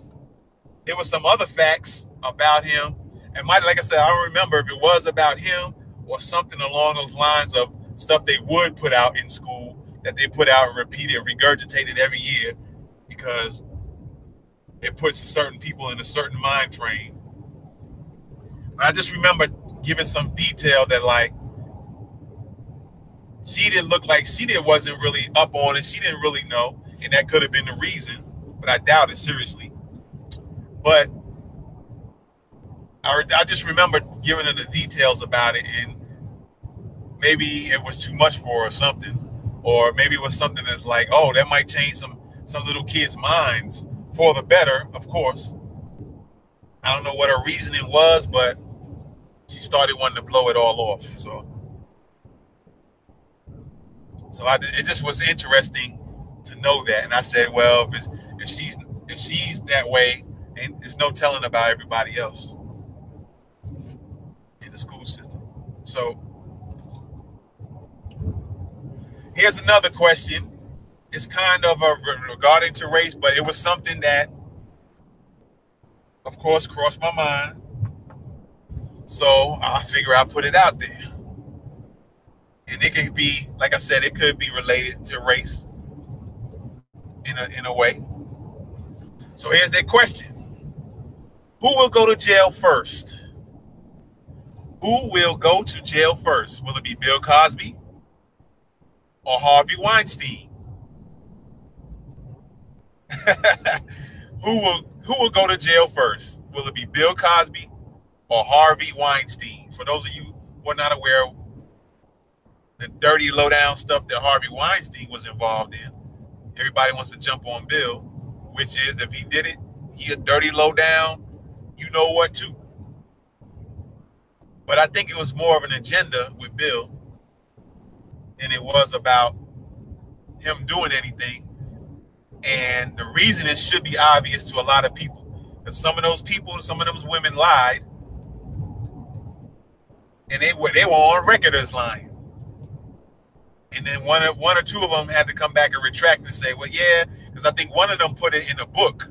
there was some other facts about him. And might like I said, I don't remember if it was about him or something along those lines of stuff they would put out in school that they put out and repeated, regurgitated every year because it puts certain people in a certain mind frame. I just remember giving some detail that like she didn't look like she didn't wasn't really up on it. She didn't really know, and that could have been the reason, but I doubt it seriously. But I, I just remember giving her the details about it, and maybe it was too much for her or something, or maybe it was something that's like, oh, that might change some some little kids' minds for the better, of course. I don't know what her reasoning was, but she started wanting to blow it all off. So, so I, it just was interesting to know that. And I said, well, if, if she's if she's that way, and there's no telling about everybody else in the school system. So, here's another question it's kind of a regarding to race, but it was something that, of course, crossed my mind. So I figure I put it out there. And it could be, like I said, it could be related to race in a, in a way. So here's that question Who will go to jail first? Who will go to jail first? Will it be Bill Cosby or Harvey Weinstein? who will who will go to jail first? Will it be Bill Cosby or Harvey Weinstein? For those of you who are not aware, the dirty lowdown stuff that Harvey Weinstein was involved in. Everybody wants to jump on Bill, which is if he did it, he a dirty lowdown. You know what too. But I think it was more of an agenda with Bill than it was about him doing anything. And the reason it should be obvious to a lot of people. Because some of those people, some of those women lied. And they were they were on record as lying. And then one one or two of them had to come back and retract and say, well, yeah, because I think one of them put it in a book.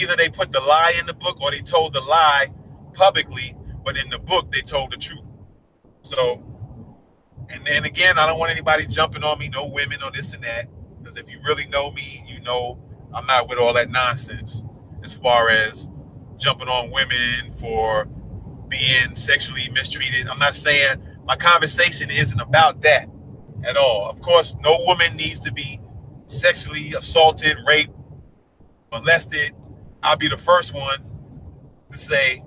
Either they put the lie in the book or they told the lie publicly, but in the book they told the truth. So And then again, I don't want anybody jumping on me, no women or this and that. Because if you really know me, you know I'm not with all that nonsense as far as jumping on women for being sexually mistreated. I'm not saying my conversation isn't about that at all. Of course, no woman needs to be sexually assaulted, raped, molested. I'll be the first one to say,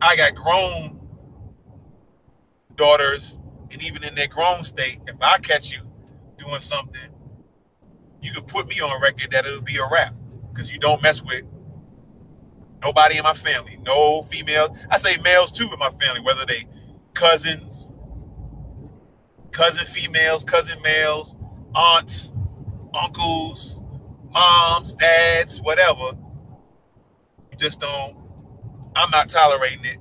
I got grown daughters, and even in their grown state, if I catch you doing something, you could put me on record that it'll be a wrap because you don't mess with nobody in my family, no females. I say males too in my family, whether they cousins, cousin females, cousin males, aunts, uncles, moms, dads, whatever. Just don't, I'm not tolerating it.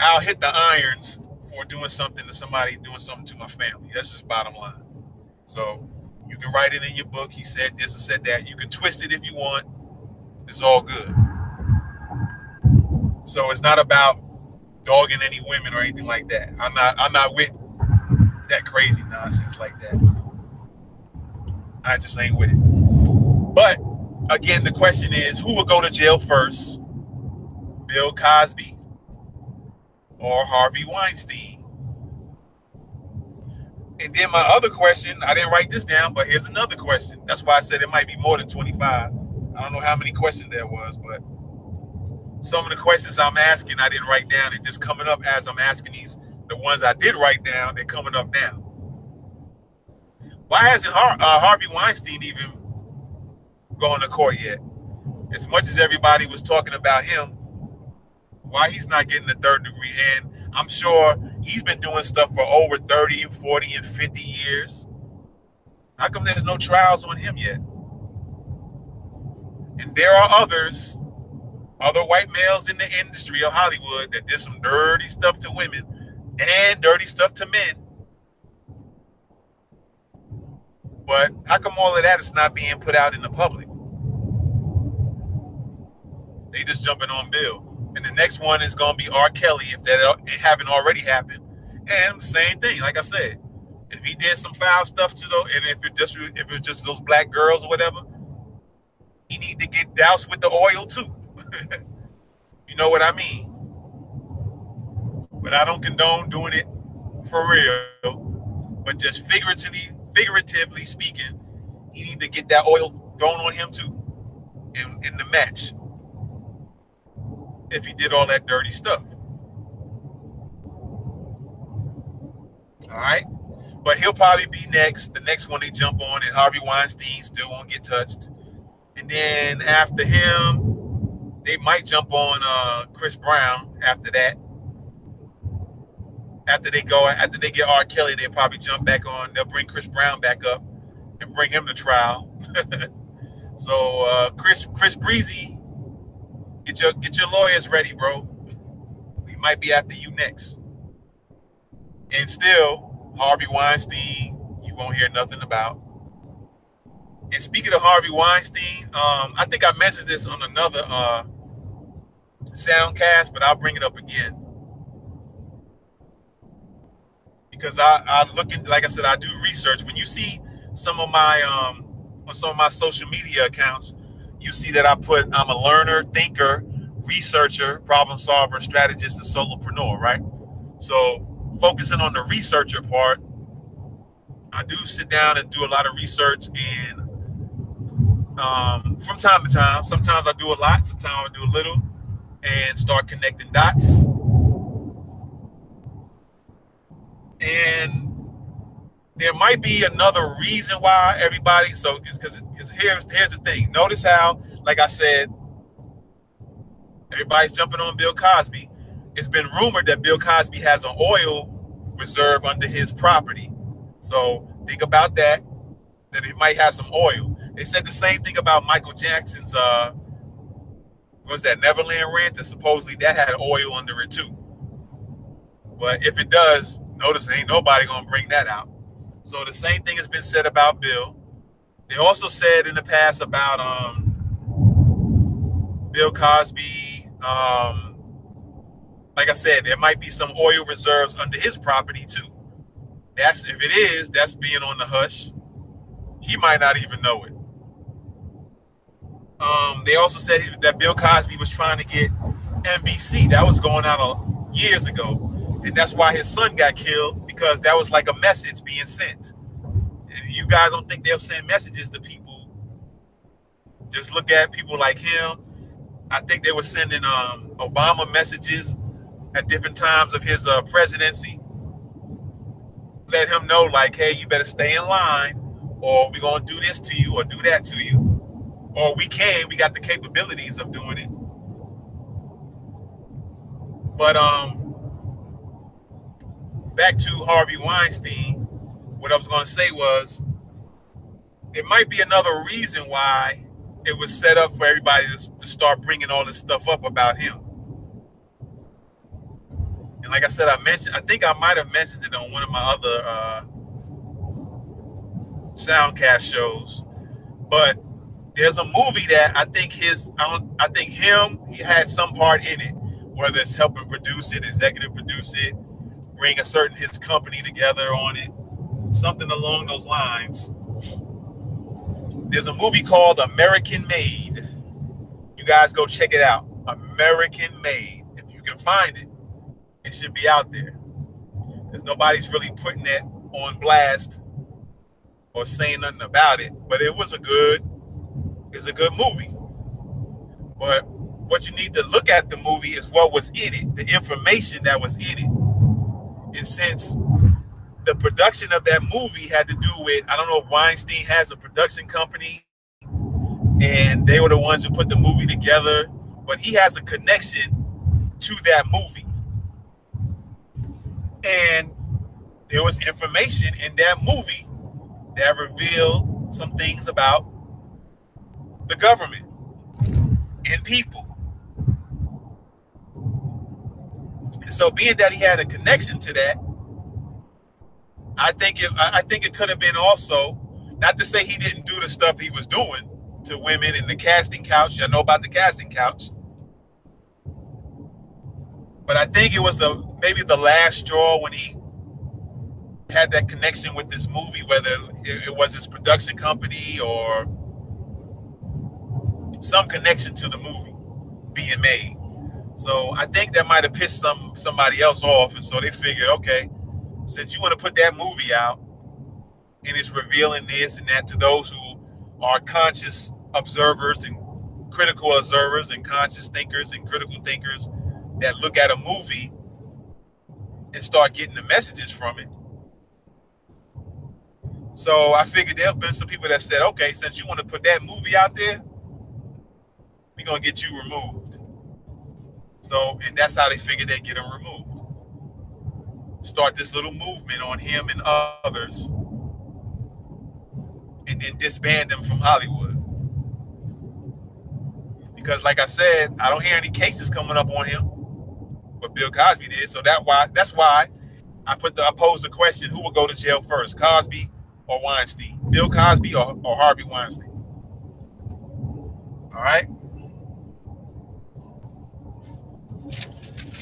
I'll hit the irons for doing something to somebody, doing something to my family. That's just bottom line. So you can write it in your book. He said this and said that. You can twist it if you want. It's all good. So it's not about dogging any women or anything like that. I'm not I'm not with that crazy nonsense like that. I just ain't with it. But again, the question is who will go to jail first? Bill Cosby or Harvey Weinstein? And then my other question, I didn't write this down, but here's another question. That's why I said it might be more than 25. I don't know how many questions there was, but some of the questions I'm asking I didn't write down. And just coming up as I'm asking these, the ones I did write down, they're coming up now. Why hasn't Har- uh, Harvey Weinstein even gone to court yet? As much as everybody was talking about him, why he's not getting the third degree? And I'm sure he's been doing stuff for over 30, 40, and 50 years. How come there's no trials on him yet? And there are others, other white males in the industry of Hollywood that did some dirty stuff to women and dirty stuff to men. But how come all of that is not being put out in the public? They just jumping on Bill. And the next one is going to be R. Kelly if that haven't already happened. And same thing, like I said, if he did some foul stuff to those, and if it just if it's just those black girls or whatever, he need to get doused with the oil too. you know what I mean? But I don't condone doing it for real. But just figuratively, figuratively speaking, he need to get that oil thrown on him too, in, in the match. If he did all that dirty stuff. All right. But he'll probably be next. The next one they jump on, and Harvey Weinstein still won't get touched. And then after him, they might jump on uh, Chris Brown after that. After they go, after they get R. Kelly, they'll probably jump back on. They'll bring Chris Brown back up and bring him to trial. so uh, Chris Chris Breezy, get your get your lawyers ready, bro. We might be after you next. And still, Harvey Weinstein, you won't hear nothing about. And speaking of Harvey Weinstein, um, I think I mentioned this on another uh, soundcast, but I'll bring it up again because I, I look at, like I said, I do research. When you see some of my um, on some of my social media accounts, you see that I put I'm a learner, thinker, researcher, problem solver, strategist, and solopreneur. Right. So focusing on the researcher part, I do sit down and do a lot of research and um, from time to time. Sometimes I do a lot, sometimes I do a little, and start connecting dots. And there might be another reason why everybody. So, because here's here's the thing. Notice how, like I said, everybody's jumping on Bill Cosby. It's been rumored that Bill Cosby has an oil reserve under his property. So think about that. That he might have some oil. They said the same thing about Michael Jackson's uh was that Neverland Ranch, and supposedly that had oil under it too. But if it does, notice ain't nobody gonna bring that out. So the same thing has been said about Bill. They also said in the past about um Bill Cosby, um like I said, there might be some oil reserves under his property too. That's if it is, that's being on the hush. He might not even know it. Um, they also said that Bill Cosby was trying to get NBC. That was going on years ago, and that's why his son got killed because that was like a message being sent. And you guys don't think they'll send messages to people? Just look at people like him. I think they were sending um, Obama messages at different times of his uh, presidency. Let him know, like, hey, you better stay in line, or we're gonna do this to you or do that to you. Or we can, we got the capabilities of doing it. But um back to Harvey Weinstein, what I was gonna say was it might be another reason why it was set up for everybody to, to start bringing all this stuff up about him. And like I said, I mentioned, I think I might have mentioned it on one of my other uh, soundcast shows, but there's a movie that I think his, I, I think him, he had some part in it, whether it's helping produce it, executive produce it, bring a certain his company together on it, something along those lines. There's a movie called American Made. You guys go check it out. American Made. If you can find it, it should be out there. Because nobody's really putting that on blast or saying nothing about it. But it was a good, it's a good movie. But what you need to look at the movie is what was in it, the information that was in it. And since the production of that movie had to do with, I don't know if Weinstein has a production company and they were the ones who put the movie together, but he has a connection to that movie. And there was information in that movie that revealed some things about the government and people. And so, being that he had a connection to that, I think it. I think it could have been also not to say he didn't do the stuff he was doing to women in the casting couch. I know about the casting couch, but I think it was the maybe the last straw when he had that connection with this movie, whether it was his production company or some connection to the movie being made. So I think that might have pissed some somebody else off, and so they figured, okay, since you want to put that movie out and it's revealing this and that to those who are conscious observers and critical observers and conscious thinkers and critical thinkers that look at a movie and start getting the messages from it. So I figured there have been some people that said, okay, since you want to put that movie out there, we're gonna get you removed. So, and that's how they figured they'd get him removed. Start this little movement on him and others, and then disband them from Hollywood. Because, like I said, I don't hear any cases coming up on him but Bill Cosby did. So that why that's why I put the I posed the question: Who will go to jail first, Cosby or Weinstein? Bill Cosby or, or Harvey Weinstein? All right.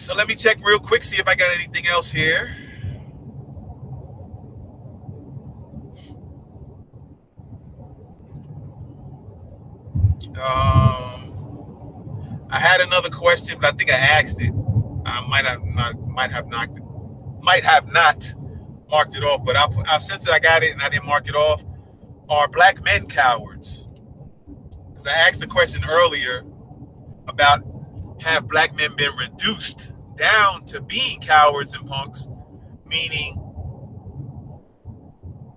So let me check real quick, see if I got anything else here. Um, I had another question, but I think I asked it. I might have not might have knocked might have not marked it off, but I'll, I'll since I got it and I didn't mark it off. Are black men cowards? Because I asked the question earlier about have black men been reduced down to being cowards and punks, meaning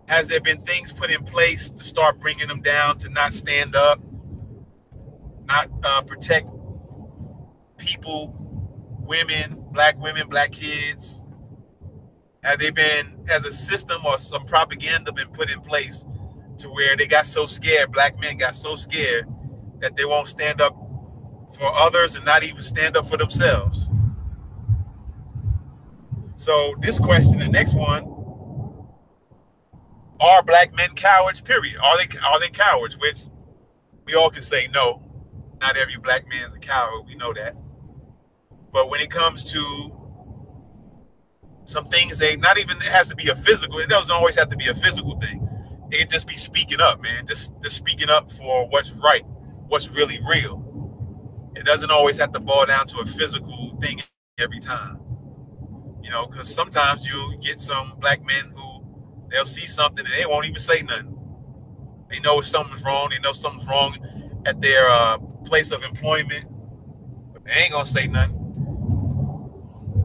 has there been things put in place to start bringing them down to not stand up, not uh, protect people women, black women, black kids? Have they been, as a system or some propaganda been put in place to where they got so scared, black men got so scared that they won't stand up for others and not even stand up for themselves? So this question, the next one, are black men cowards? Period. Are they are they cowards? Which we all can say no. Not every black man is a coward. We know that. But when it comes to some things, they not even it has to be a physical. It doesn't always have to be a physical thing. It just be speaking up, man. Just just speaking up for what's right, what's really real. It doesn't always have to boil down to a physical thing every time. You know, because sometimes you get some black men who they'll see something and they won't even say nothing. They know something's wrong. They know something's wrong at their uh, place of employment, but they ain't gonna say nothing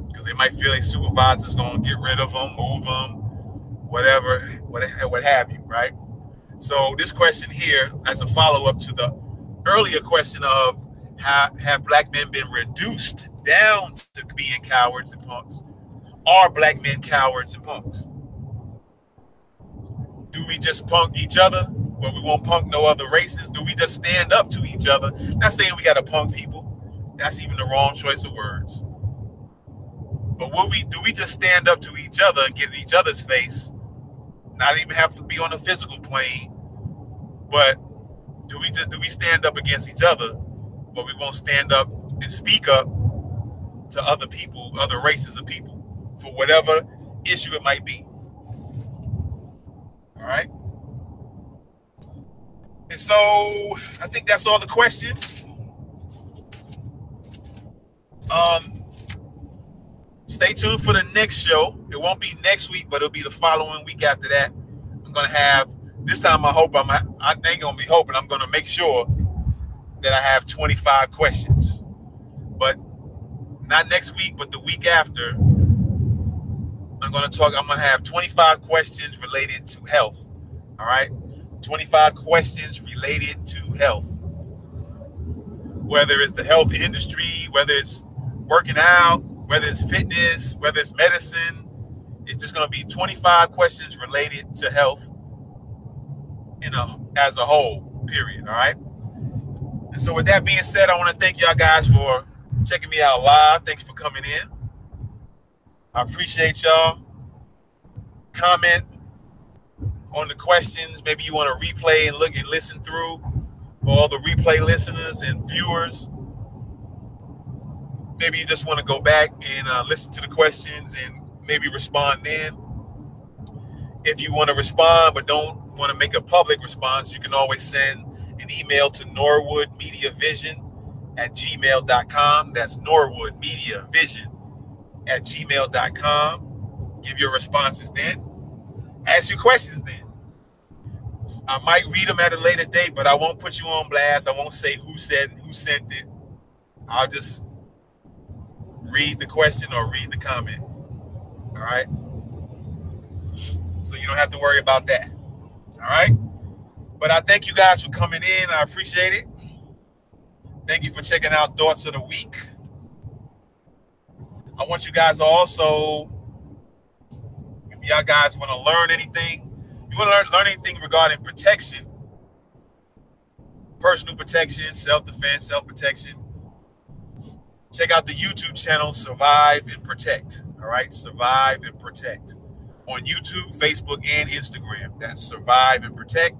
because they might feel like supervisor's gonna get rid of them, move them, whatever, what, what have you, right? So this question here, as a follow-up to the earlier question of have, have black men been reduced down to being cowards and punks? Are black men cowards and punks? Do we just punk each other, but we won't punk no other races? Do we just stand up to each other? Not saying we got to punk people. That's even the wrong choice of words. But will we do we just stand up to each other and get in each other's face? Not even have to be on a physical plane, but do we just do we stand up against each other, but we won't stand up and speak up to other people, other races of people, for whatever issue it might be. All right. And so I think that's all the questions. Um, stay tuned for the next show. It won't be next week, but it'll be the following week after that. I'm gonna have this time. I hope I'm. I ain't gonna be hoping. I'm gonna make sure that I have 25 questions, but not next week, but the week after. I'm gonna talk. I'm gonna have 25 questions related to health. All right, 25 questions related to health. Whether it's the health industry, whether it's working out, whether it's fitness, whether it's medicine. It's just going to be 25 questions related to health in a as a whole, period. All right. And so with that being said, I want to thank y'all guys for checking me out live. Thanks for coming in. I appreciate y'all. Comment on the questions. Maybe you want to replay and look and listen through for all the replay listeners and viewers maybe you just want to go back and uh, listen to the questions and maybe respond then. If you want to respond but don't want to make a public response, you can always send an email to Norwood Media Vision at gmail.com. That's Norwood Media Vision at gmail.com. Give your responses then. Ask your questions then. I might read them at a later date, but I won't put you on blast. I won't say who said who sent it. I'll just read the question or read the comment. All right. So you don't have to worry about that. All right. But I thank you guys for coming in. I appreciate it. Thank you for checking out Thoughts of the Week. I want you guys to also, if y'all guys want to learn anything, you want to learn, learn anything regarding protection, personal protection, self defense, self protection, check out the YouTube channel Survive and Protect. All right, Survive and Protect on YouTube, Facebook, and Instagram. That's Survive and Protect.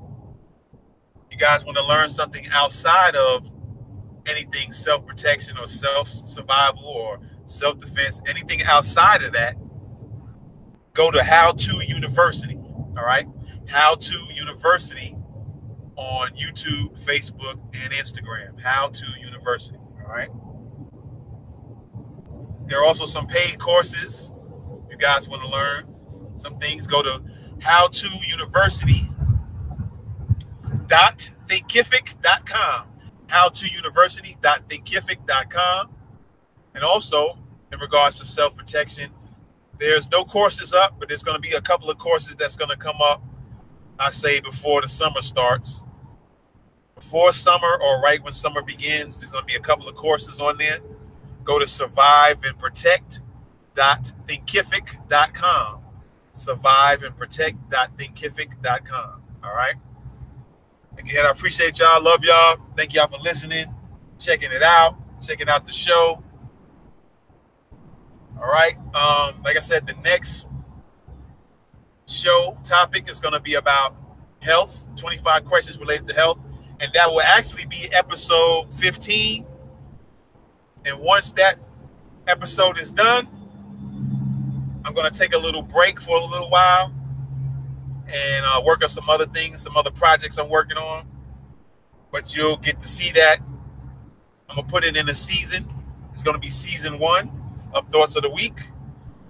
You guys want to learn something outside of anything self protection or self survival or self defense, anything outside of that, go to How To University. All right, How To University on YouTube, Facebook, and Instagram. How To University. All right. There are also some paid courses. If you guys want to learn some things, go to how to university dot thinkific.com how to university dot thinkific.com and also in regards to self-protection there's no courses up but there's going to be a couple of courses that's going to come up i say before the summer starts before summer or right when summer begins there's going to be a couple of courses on there go to surviveandprotect.thinkific.com. Surviveandprotect.thinkific.com. All right. Again, I appreciate y'all. Love y'all. Thank y'all for listening, checking it out, checking out the show. All right. Um, like I said, the next show topic is going to be about health, 25 questions related to health. And that will actually be episode 15 and once that episode is done. I'm going to take a little break for a little while and uh, work on some other things, some other projects I'm working on. But you'll get to see that. I'm going to put it in a season. It's going to be season one of Thoughts of the Week.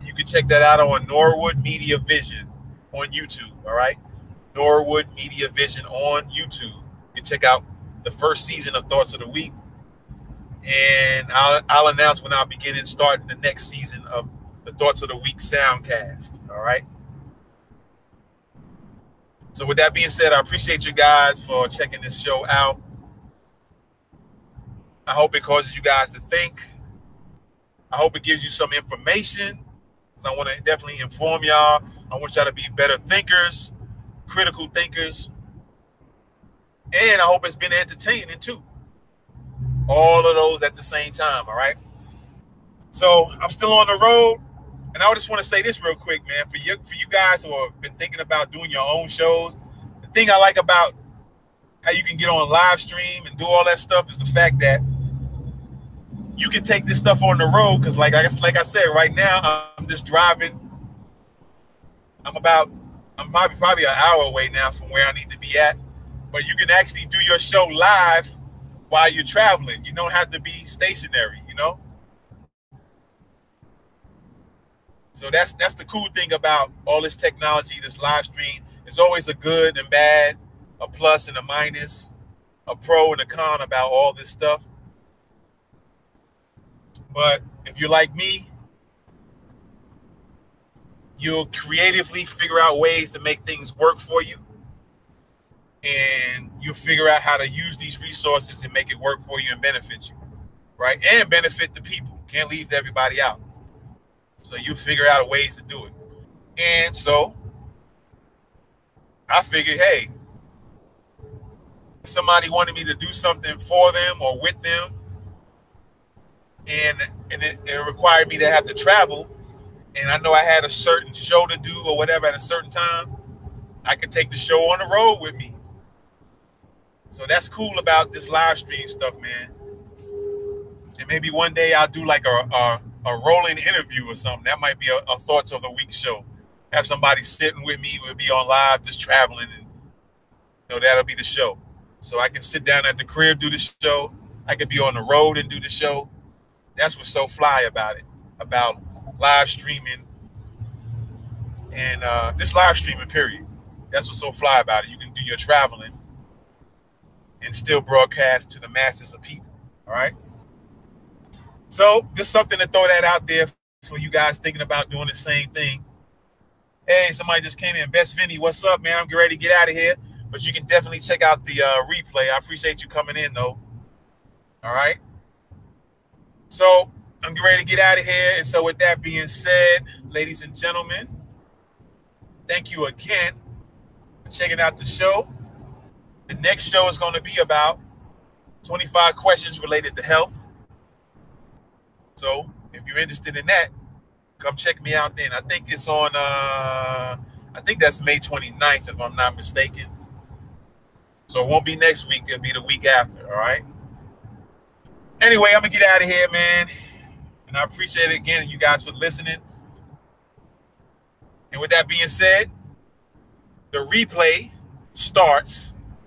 You can check that out on Norwood Media Vision on YouTube. All right. Norwood Media Vision on YouTube. You can check out the first season of Thoughts of the Week. And I'll, I'll announce when I'll begin and starting the next season of the Thoughts of the Week soundcast. All right. So, with that being said, I appreciate you guys for checking this show out. I hope it causes you guys to think. I hope it gives you some information. So I want to definitely inform y'all. I want y'all to be better thinkers, critical thinkers. And I hope it's been entertaining too. All of those at the same time, all right? So I'm still on the road. And I just want to say this real quick, man. For you, for you guys who have been thinking about doing your own shows, the thing I like about how you can get on live stream and do all that stuff is the fact that you can take this stuff on the road because, like I like I said, right now I'm just driving. I'm about I'm probably probably an hour away now from where I need to be at, but you can actually do your show live while you're traveling. You don't have to be stationary, you know. So that's that's the cool thing about all this technology, this live stream. There's always a good and bad, a plus and a minus, a pro and a con about all this stuff. But if you're like me, you'll creatively figure out ways to make things work for you. And you'll figure out how to use these resources and make it work for you and benefit you, right? And benefit the people. Can't leave everybody out. So you figure out ways to do it. And so I figured, hey, somebody wanted me to do something for them or with them, and and it, it, required me to have to travel, and I know I had a certain show to do or whatever at a certain time, I could take the show on the road with me. So that's cool about this live stream stuff, man. And maybe one day I'll do like a, a a rolling interview or something. That might be a, a thoughts of the week show. Have somebody sitting with me. We'll be on live, just traveling, and you know that'll be the show. So I can sit down at the crib, do the show. I could be on the road and do the show. That's what's so fly about it, about live streaming and uh, live streaming. Period. That's what's so fly about it. You can do your traveling and still broadcast to the masses of people. All right. So just something to throw that out there for you guys thinking about doing the same thing. Hey, somebody just came in. Best Vinny, what's up, man? I'm getting ready to get out of here, but you can definitely check out the uh, replay. I appreciate you coming in, though. All right. So I'm ready to get out of here. And so, with that being said, ladies and gentlemen, thank you again for checking out the show. The next show is going to be about 25 questions related to health. So if you're interested in that, come check me out then. I think it's on uh I think that's May 29th, if I'm not mistaken. So it won't be next week, it'll be the week after, all right? Anyway, I'm gonna get out of here, man. And I appreciate it again, you guys for listening. And with that being said, the replay starts